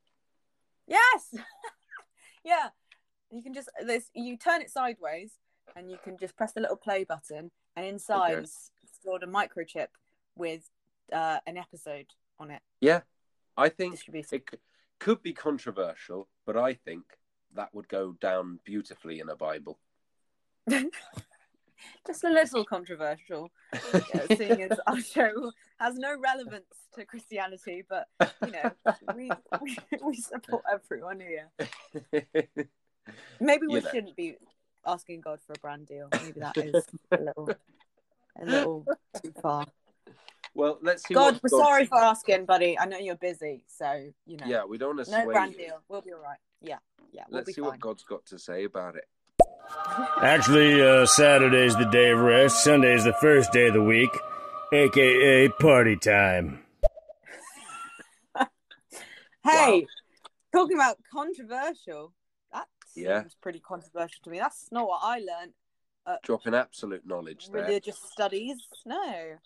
Yes. yeah. You can just this you turn it sideways and you can just press the little play button and inside Okay. is stored a microchip with uh, an episode on it Yeah. I think it could be controversial, but I think that would go down beautifully in a Bible. Just a little controversial, yeah, seeing as our show has no relevance to Christianity, but you know, we we, we support everyone here. Maybe we You know. shouldn't be asking God for a brand deal. Maybe that is a little a little too far. well, let's see. God, we're God's- sorry for asking, buddy. I know you're busy, so you know. Yeah, we don't want to No brand you. deal. We'll be all right. Yeah, yeah, we'll Let's be see fine. what God's got to say about it. Actually, uh, Saturday's the day of rest, Sunday's the first day of the week, aka party time. Hey, talking about controversial, that seems Yeah. pretty controversial to me. That's not what I learned. Dropping absolute knowledge there. Religious studies. No.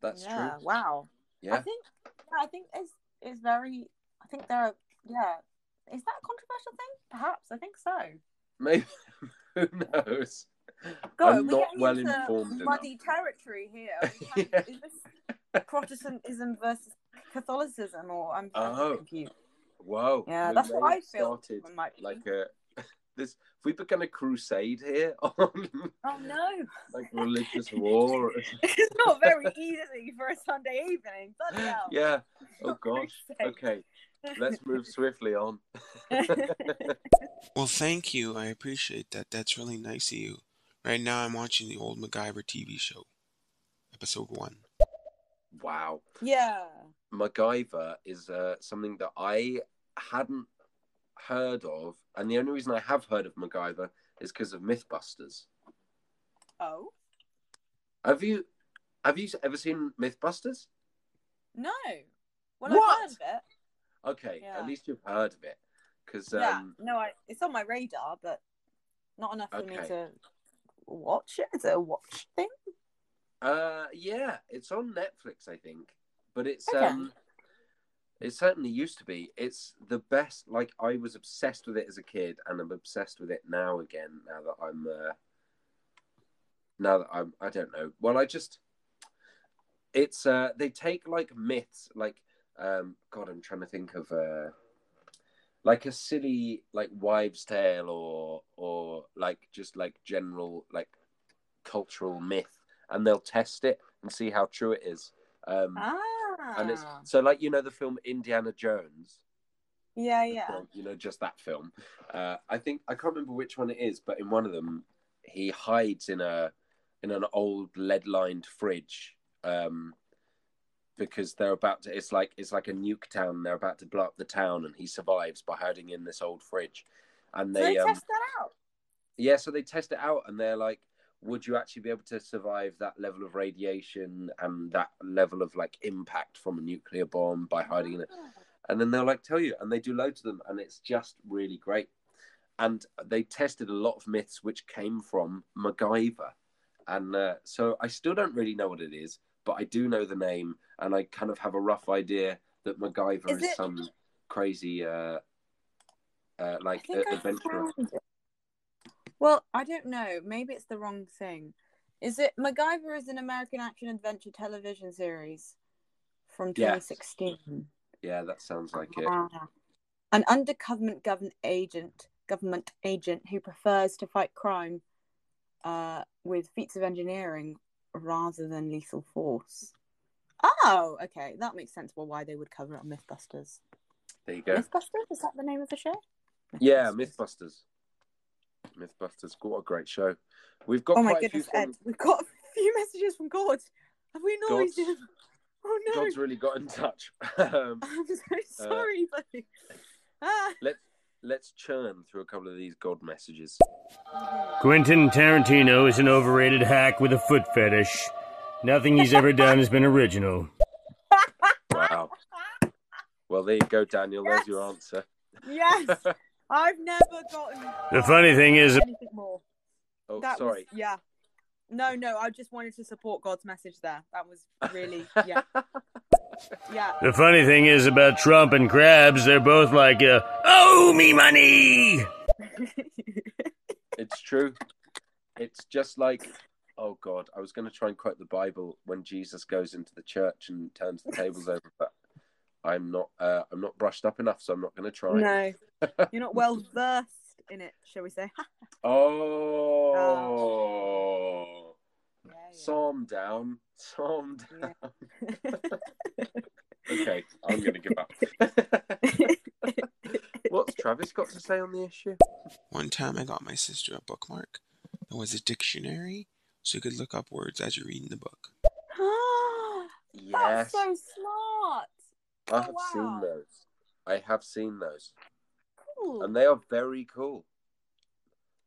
That's yeah. true. Wow. Yeah. I think. Yeah, I think it's it's very. I think there are. Yeah. Is that a controversial thing? Perhaps. I think so. Maybe. Who knows? God, I'm not well informed muddy territory here. We Yeah. Is this Protestantism versus Catholicism, or I'm, Oh. confused? Whoa. Yeah, we that's what I feel. Started it might be. like a this. Have we begun a crusade here on Oh no, like religious war? it's not very easy for a Sunday evening. Hell. yeah. Oh Not gosh. safe. Okay. Let's move swiftly on. Well, thank you. I appreciate that. That's really nice of you. Right now, I'm watching the old MacGyver TV show, episode one. Wow. Yeah. MacGyver is uh, something that I hadn't heard of, and the only reason I have heard of MacGyver is because of MythBusters. Oh Have you have you ever seen MythBusters? no. Well, What? I've heard of it. Okay, Yeah. at least you've heard of it, because yeah. um, No, I, it's on my radar, but not enough for me to watch it. Is it a watch thing? uh, yeah, it's on Netflix, I think, but it's Okay. um, it certainly used to be. It's the best. Like I was obsessed with it as a kid, and I'm obsessed with it now again. Now that I'm uh, now that I'm, I don't know. Well, I just, it's uh, they take like myths, like um, God, I'm trying to think of uh, like a silly like wives' tale or or like just like general like cultural myth, and they'll test it and see how true it is. Um, Ah. And it's so like you know the film Indiana Jones yeah, yeah. film, you know, just that film. Uh, I think I can't remember which one it is, but in one of them, he hides in a in an old lead lined fridge um, because they're about to. It's like it's like a nuke town. They're about to blow up the town, and he survives by hiding in this old fridge. And they, they um, test that out. yeah, so they test it out, and they're like, would you actually be able to survive that level of radiation and that level of like impact from a nuclear bomb by hiding in it? and then they'll like tell you and they do loads of them and it's just really great and they tested a lot of myths which came from MacGyver and uh, so I still don't really know what it is but I do know the name and I kind of have a rough idea that MacGyver Is is, it- some crazy uh, uh, like adventurer. Well, I don't know. Maybe it's the wrong thing. Is it MacGyver is an American action adventure television series from Yes. 2016? yeah that sounds like it Ah. An undercover government agent, government agent who prefers to fight crime uh, with feats of engineering rather than lethal force. Oh, okay, that makes sense. Well, why they would cover it on MythBusters? there you go MythBusters is that the name of the show? yeah Mythbusters. Mythbusters Mythbusters what a great show we've got Oh my quite a few goodness, Ed, things we've got a few messages from God. Have we noised God's- him? Oh no, God's really got in touch um, I'm so sorry, buddy. Ah. let let's churn through a couple of these God messages. Quentin Tarantino is an overrated hack with a foot fetish. Nothing he's ever done has been original. Wow. Well, there you go, Daniel. There's your answer. Yes, I've never gotten The funny thing is, anything more. Oh, That sorry. was yeah. No, no, I just wanted to support God's message there. That was really yeah, yeah. the funny thing is about Trump and Krabs, they're both like, uh, oh, me money! It's true. It's just like, oh God, I was going to try and quote the Bible when Jesus goes into the church and turns the tables over, but I'm not. Uh, I'm not brushed up enough, so I'm not going to try. no, you're not well versed in it, shall we say? Oh. Yeah, Psalm down. Psalm Yeah. down. okay, I'm going to give up. What's Travis got to say on the issue? One time I got my sister a bookmark that was a dictionary so you could look up words as you're reading the book. Yes, That's so smart. I have wow. seen those. I have seen those, Cool. and they are very cool.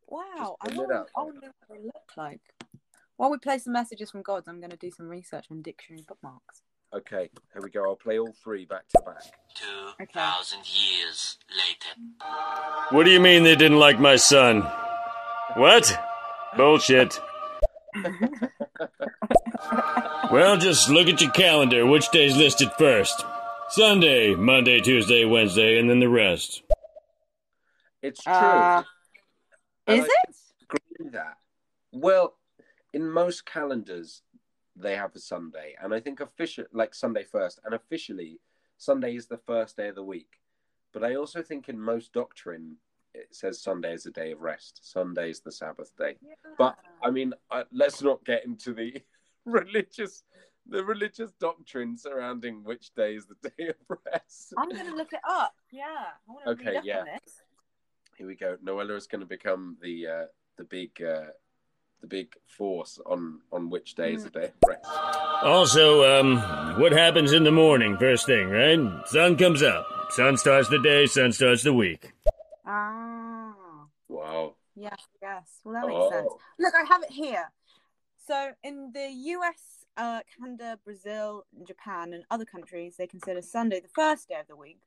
Wow, I putting it wonder, out I wonder what they look like. While we play some messages from gods, I'm going to do some research on dictionary bookmarks. Okay, here we go. I'll play all three back to back. Two Okay. years later. What do you mean they didn't like my son? What? Bullshit. well, just look at your calendar. Which day's listed first? Sunday, Monday, Tuesday, Wednesday, and then the rest. It's true. Uh, is I it? agree with that. Well, in most calendars, they have a Sunday, and I think official like Sunday first, and officially Sunday is the first day of the week. But I also think in most doctrine it says Sunday is a day of rest. Sunday is the Sabbath day. But I mean, I, let's not get into the religious the religious doctrine surrounding which day is the day of rest. I'm going to look it up. Yeah, I Okay, read up yeah. on this. Here we go. Noella is going to become the uh, the big uh, the big force on on which day is a day of rest. Also, um, what happens in the morning, first thing, right? Sun comes up. Sun starts the day, sun starts the week. Ah. Wow. Yes, yes. Well, that makes sense. Oh. Look, I have it here. So, in the US, uh, Canada, Brazil, Japan, and other countries, they consider Sunday the first day of the week,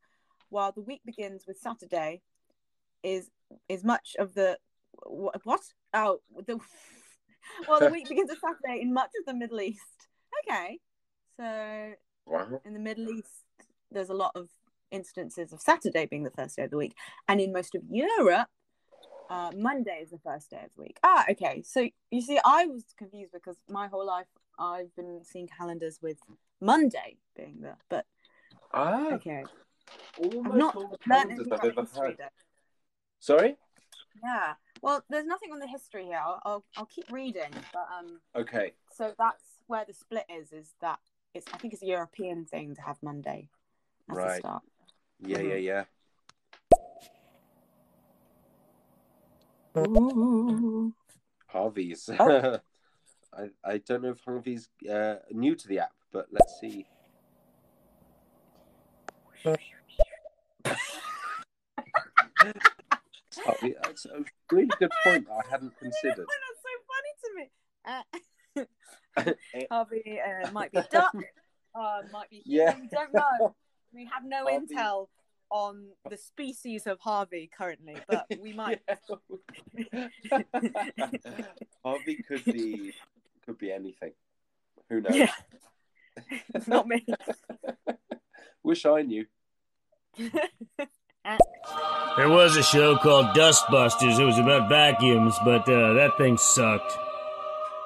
while the week begins with Saturday. Is is much of the what? Oh, the well, the week begins with Saturday in much of the Middle East. Okay, so Wow. in the Middle East, there's a lot of instances of Saturday being the first day of the week, and in most of Europe, uh, Monday is the first day of the week. Ah, okay. So you see, I was confused because my whole life I've been seeing calendars with Monday being the, but Ah, okay, almost not all the learned anything about history though. Sorry. Yeah. Well, there's nothing on the history here. I'll, I'll I'll keep reading, but um, Okay. so that's where the split is. Is that it's I think it's a European thing to have Monday as the Right. start. Yeah, yeah, yeah. Harvey's. Oh. I I don't know if Harvey's uh, new to the app, but let's see. Harvey, that's a really good point that I hadn't considered. That's so funny to me. Uh, Harvey uh, might be duck, uh, might be Yeah. human. We don't know. We have no Harvey. intel on the species of Harvey currently, but we might. Harvey could be could be anything. Who knows? Yeah. Not me. Wish I knew. There was a show called Dustbusters. It was about vacuums, but uh, that thing sucked.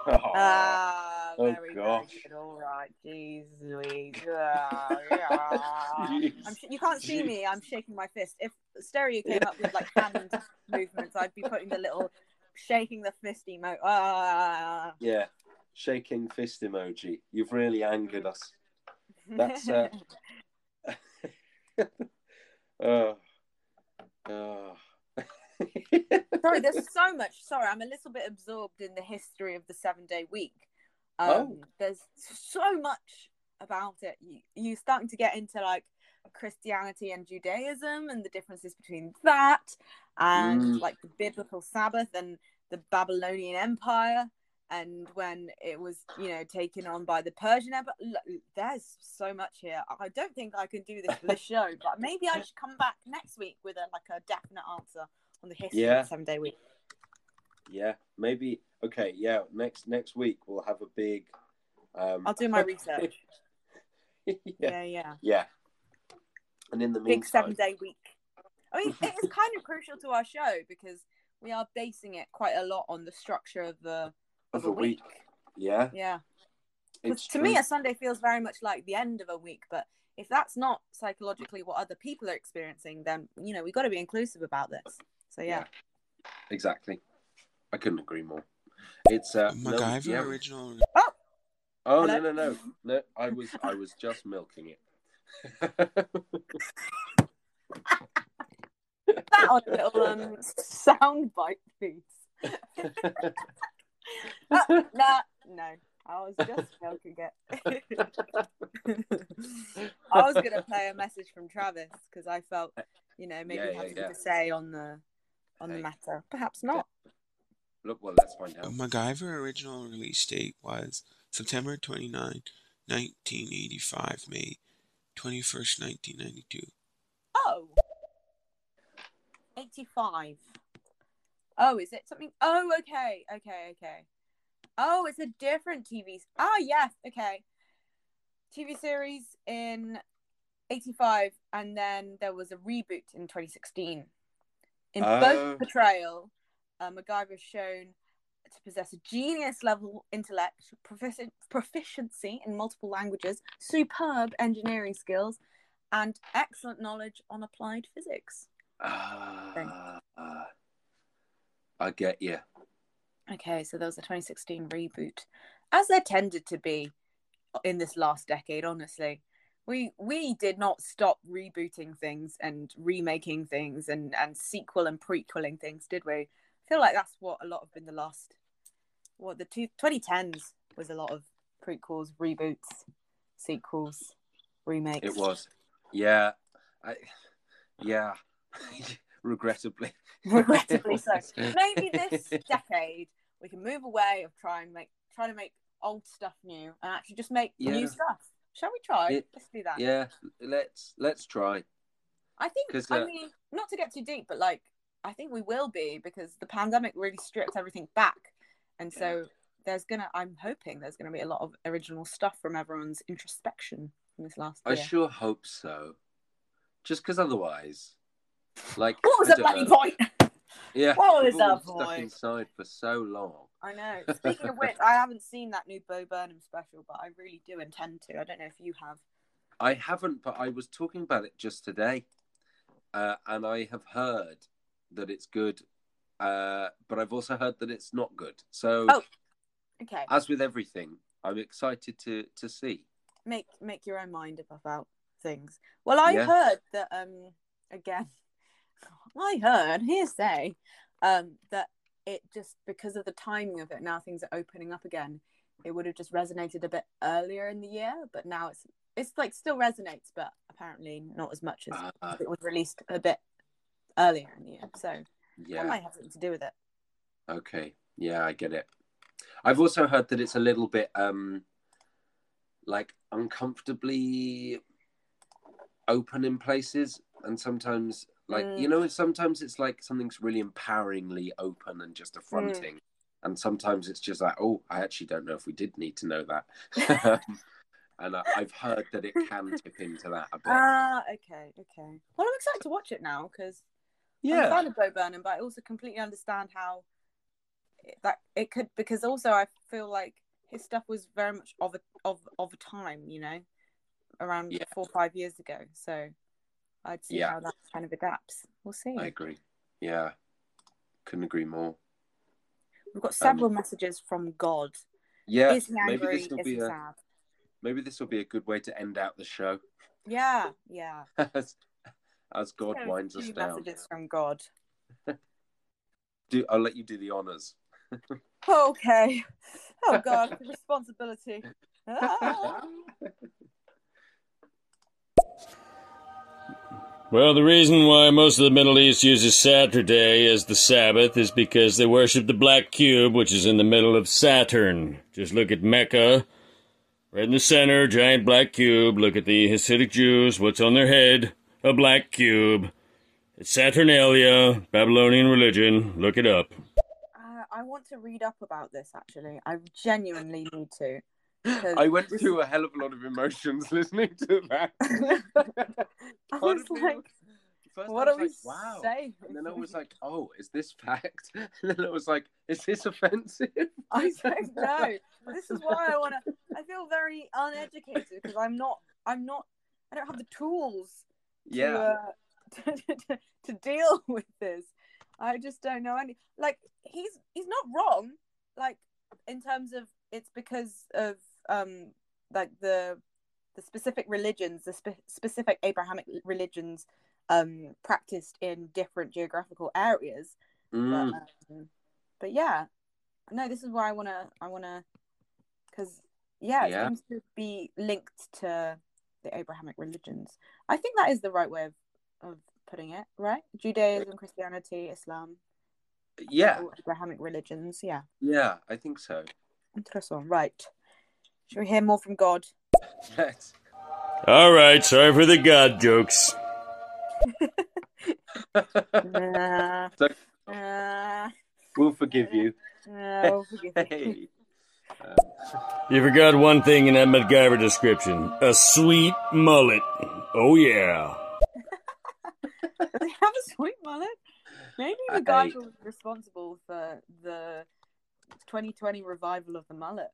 Ah, Oh, very, very good. All right, jeez, Louise. Ah, yeah. Sh- you can't see me. I'm shaking my fist. If Stereo came up with like hand movements, I'd be putting the little shaking the fist emoji. Ah. Yeah, shaking fist emoji. You've really angered us. That's, uh, Oh. Oh. sorry, there's so much. Sorry, I'm a little bit absorbed in the history of the seven day week. Um, Oh. There's so much about it. You, you're starting to get into like Christianity and Judaism and the differences between that and Mm. like the biblical Sabbath and the Babylonian Empire and when it was, you know, taken on by the Persian Empire. There's so much here. I don't think I can do this for the show, but maybe I should come back next week with a like a definite answer on the history Yeah. of the seven day week. Yeah, maybe. Okay, yeah. Next next week we'll have a big. Um, I'll do my research. yeah, Yeah, yeah. yeah. And in the Big meantime, seven day week. I mean, it is kind of crucial to our show because we are basing it quite a lot on the structure of the of a week. Yeah, Yeah. it's to me, a Sunday feels very much like the end of a week. But if that's not psychologically what other people are experiencing, then you know we've got to be inclusive about this. So yeah, exactly. I couldn't agree more. It's uh, no, MacGyver yeah. original. Oh Hello? no no no no! I was I was just milking it. that on a little um, sound bite, please. Uh, nah, no, I was just milking it. I was gonna play a message from Travis because I felt, you know, maybe Yeah, he yeah, had something yeah. to say on the on the matter. Perhaps not. Look, well, let's find out. MacGyver original release date was September 29, 1985, May 21st, 1992. Oh. 85. Oh, is it something? Oh, okay, okay, okay. Oh, it's a different TV. Ah, yes, okay. TV series in 85, and then there was a reboot in 2016. In Oh. both portrayal, uh, MacGyver is shown to possess a genius level intellect, proficiency in multiple languages, superb engineering skills, and excellent knowledge on applied physics. Ah, I get you. Okay, so there was a 2016 reboot, as there tended to be in this last decade. Honestly, we we did not stop rebooting things and remaking things and and sequel and prequeling things, did we? I feel like that's what a lot of been the last what the two, 2010s was a lot of prequels, reboots, sequels, remakes. It was. Yeah. I, yeah. Regrettably. regrettably so. Maybe this decade we can move away of trying make trying to make old stuff new and actually just make Yeah. new stuff. Shall we try? It- Let's do that. Yeah. Let's let's try. I think 'Cause, I uh, mean not to get too deep, but like I think we will be because the pandemic really stripped everything back, and so there's gonna. I'm hoping there's gonna be a lot of original stuff from everyone's introspection from this last I year. sure hope so. Just because otherwise, like What was I the bloody know. point? Yeah. What was we've all the been stuck point? inside for so long. I know. Speaking of which, I haven't seen that new Bo Burnham special, but I really do intend to. I don't know if you have. I haven't, but I was talking about it just today, uh, and I have heard that it's good, uh, but I've also heard that it's not good. So, Oh. Okay, as with everything, I'm excited to to see. make make your own mind up about things. Well, I Yeah. heard that um again, I heard hearsay um that it just because of the timing of it now things are opening up again. It would have just resonated a bit earlier in the year, but now it's it's like still resonates, but apparently not as much as Uh, it was released a bit earlier in the year. So that yeah. might have something to do with it. Okay. Yeah, I get it. I've also heard that it's a little bit um like uncomfortably open in places and sometimes like Mm. you know sometimes it's like something's really empoweringly open and just affronting and sometimes it's just like oh I actually don't know if we did need to know that and I, I've heard that it can tip into that a bit Ah, okay, okay. Well, I'm excited to watch it now because I'm a fan of Bo Burnham, but I also completely understand how it, that it could because also I feel like his stuff was very much of a of of a time, you know, around Yeah. four or five years ago. So I'd see Yeah. how that kind of adapts. We'll see. I agree yeah couldn't agree more We've got um, several messages from God. yeah is he maybe this will Is be he a sad? maybe this will be a good way to end out the show Yeah, yeah. as, as God There winds us few down. messages from God. Do I'll let you do the honors. Okay. Oh God, responsibility. Ah. Well, the reason why most of the Middle East uses Saturday as the Sabbath is because they worship the black cube, which is in the middle of Saturn. Just look at Mecca, right in the center, giant black cube. Look at the Hasidic Jews, what's on their head? A black cube. It's Saturnalia, Babylonian religion. Look it up. Uh, I want to read up about this actually. I genuinely need to. 'cause I went this- through a hell of a lot of emotions listening to that. I was like, first what I are was we like, wow. saying? And then I was like, oh, is this fact? And then I was like, is this offensive? I don't know. This is why I want to. I feel very uneducated because I'm not. I'm not. I don't have the tools to, Yeah. uh, to, to, to deal with this. I just don't know any. Like he's he's not wrong. Like in terms of it's because of um like the the specific religions, the spe- specific Abrahamic religions um practiced in different geographical areas. Mm, But, um, but yeah, no, this is why I wanna I wanna because yeah, it Yeah. seems to be linked to the Abrahamic religions. I think that is the right way of, of putting it, right? Judaism, Christianity, Islam, yeah. Abrahamic religions. Yeah, Yeah, I think so. interesting. Right. Should we hear more from God? Let's. All right, sorry for the God jokes. Nah, So- nah, we'll forgive you. nah, we'll forgive you. Hey. Um, You forgot one thing in that MacGyver description a sweet mullet. Oh, yeah. Does he have a sweet mullet? Maybe the Hey. guy who was responsible for the 2020 revival of the mullet.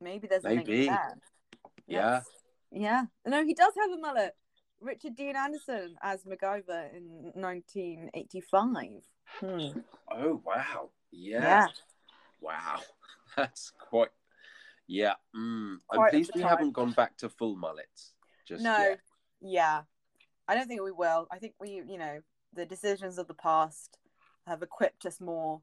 Maybe there's a Maybe. there. yeah. Let's- Yeah. No, he does have a mullet. Richard Dean Anderson as MacGyver in 1985. Hmm. Oh wow. Yeah. Yeah. Wow. That's quite. Yeah. Mm. I'm pleased we haven't gone back to full mullets. Just no. yet. Yeah. I don't think we will. I think we, you know, the decisions of the past have equipped us more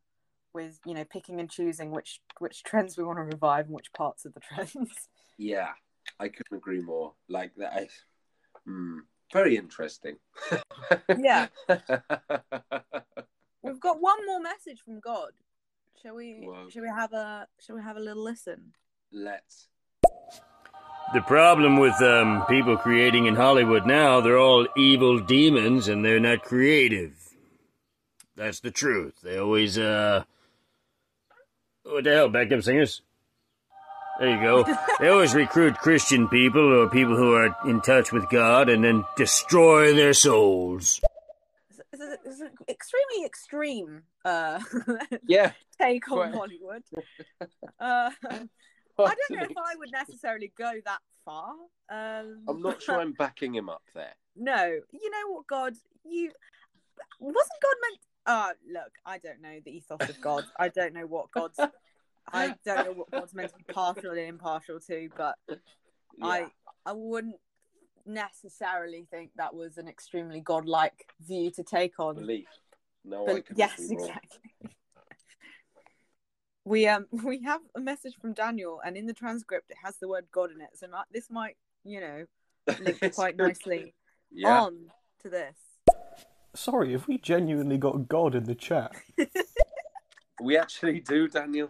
with you know picking and choosing which which trends we want to revive and which parts of the trends. Yeah, I couldn't agree more. Like that. I, hmm, very interesting. Yeah. We've got one more message from God. Shall we? Whoa. Shall we have a? Shall we have a little listen? Let's. The problem with um, people creating in Hollywood now, they're all evil demons and they're not creative. That's the truth. They always, uh. What the hell, backup singers? There you go. they always recruit Christian people or people who are in touch with God and then destroy their souls. It's, it's, it's an extremely extreme uh, Yeah. take on Hollywood. Uh, I don't know if I would necessarily go that far. Um, I'm not sure I'm backing him up there. No, you know what, God, you wasn't God meant. Uh look, I don't know the ethos of God. I don't know what God's. I don't know what God's meant to be partial and impartial to, but I Yeah. I wouldn't necessarily think that was an extremely godlike view to take on. belief. No, But yes, exactly. We um we have a message from Daniel, and in the transcript it has the word God in it. So mi- this might you know link quite nicely Yeah. on to this. Sorry, have we genuinely got God in the chat? We actually do, Daniel.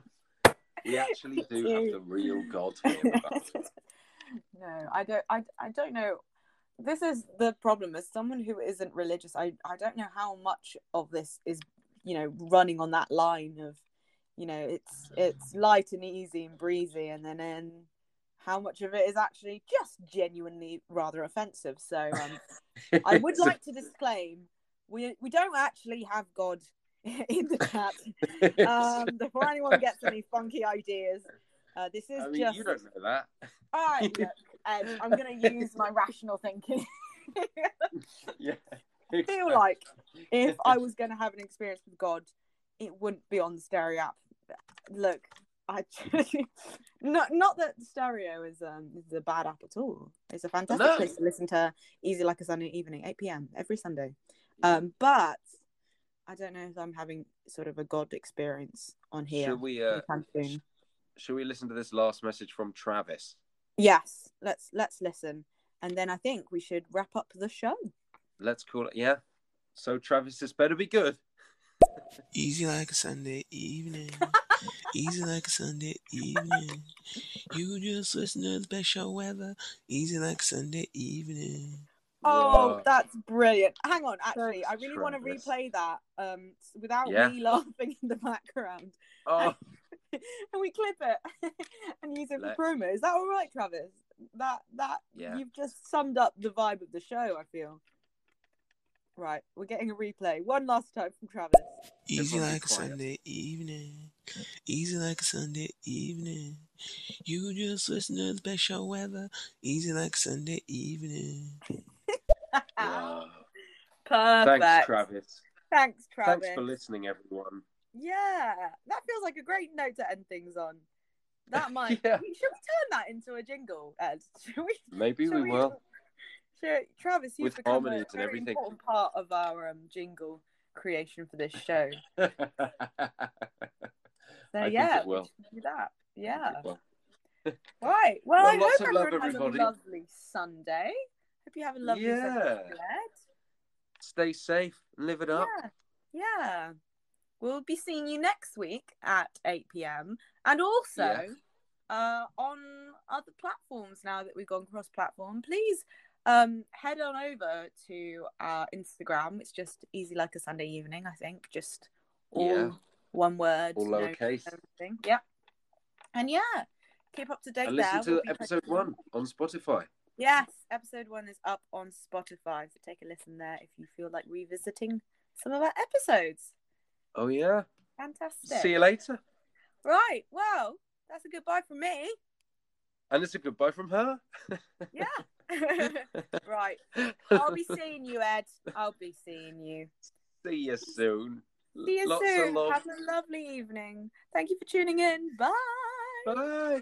We actually do have the real God here no, I don't. I, I don't know. This is the problem. As someone who isn't religious, I I don't know how much of this is you know running on that line of you know it's it's light and easy and breezy, and then in how much of it is actually just genuinely rather offensive. So um, I would like to disclaim we we don't actually have God in the chat. Um, before anyone gets any funky ideas, uh, this is I mean, just you don't know that. all right. Look, Ed, I'm going to use my rational thinking. Yeah. I feel like if I was going to have an experience with God, it wouldn't be on the stereo app. Look, I not not that stereo is um is a bad app at all. It's a fantastic No. place to listen to Easy Like a Sunday Evening, 8 p.m. every Sunday. Um, but I don't know if I'm having sort of a God experience on here. Should we uh, soon. should we listen to this last message from Travis? Yes, let's let's listen, and then I think we should wrap up the show. Let's call it. Yeah. So Travis, this better be good. Easy like a Sunday evening. Easy like a Sunday evening. You just listen to the best show ever. Easy like a Sunday evening. Oh, Whoa. that's brilliant! Hang on, actually, I really want to replay that um without Yeah. me laughing in the background, Oh, and we clip it and use it for Let- promo. Is that all right, Travis? That that Yeah. you've just summed up the vibe of the show. I feel. Right, we're getting a replay. One last time from Travis. Easy Everyone be like a. Sunday evening. Easy like a Sunday evening. You just listen to the best show ever. Easy like a Sunday evening. wow. Perfect. Thanks, Travis. Thanks, Travis. Thanks for listening, everyone. Yeah, that feels like a great note to end things on. That might. Yeah. Should we turn that into a jingle, Ed? Should we? Maybe should we will. Travis, you've With become a very important part of our um, jingle creation for this show. So I yeah, we do that. Yeah. Well, Right. Well, Well, I hope of love, everyone has everybody. a lovely Sunday. Hope you have a lovely Sunday, Yeah. Ed. Stay safe. Live it up. Yeah, yeah. We'll be seeing you next week at 8 p.m. and also Yeah. uh, on other platforms now that we've gone cross platform. Please um, head on over to our Instagram. It's just easy like a Sunday evening, I think. Just all Yeah. one word. All lowercase. everything. Yep. And yeah, keep up to date And there. listen to We'll episode one on Spotify. Yes, episode one is up on Spotify, so take a listen there if you feel like revisiting some of our episodes. Oh yeah. Fantastic. See you later. Right, well, that's a goodbye from me. And it's a goodbye from her. Yeah. right, I'll be seeing you, Ed. I'll be seeing you. See you soon. See you Lots soon. Have a lovely evening. Thank you for tuning in. Bye. Bye.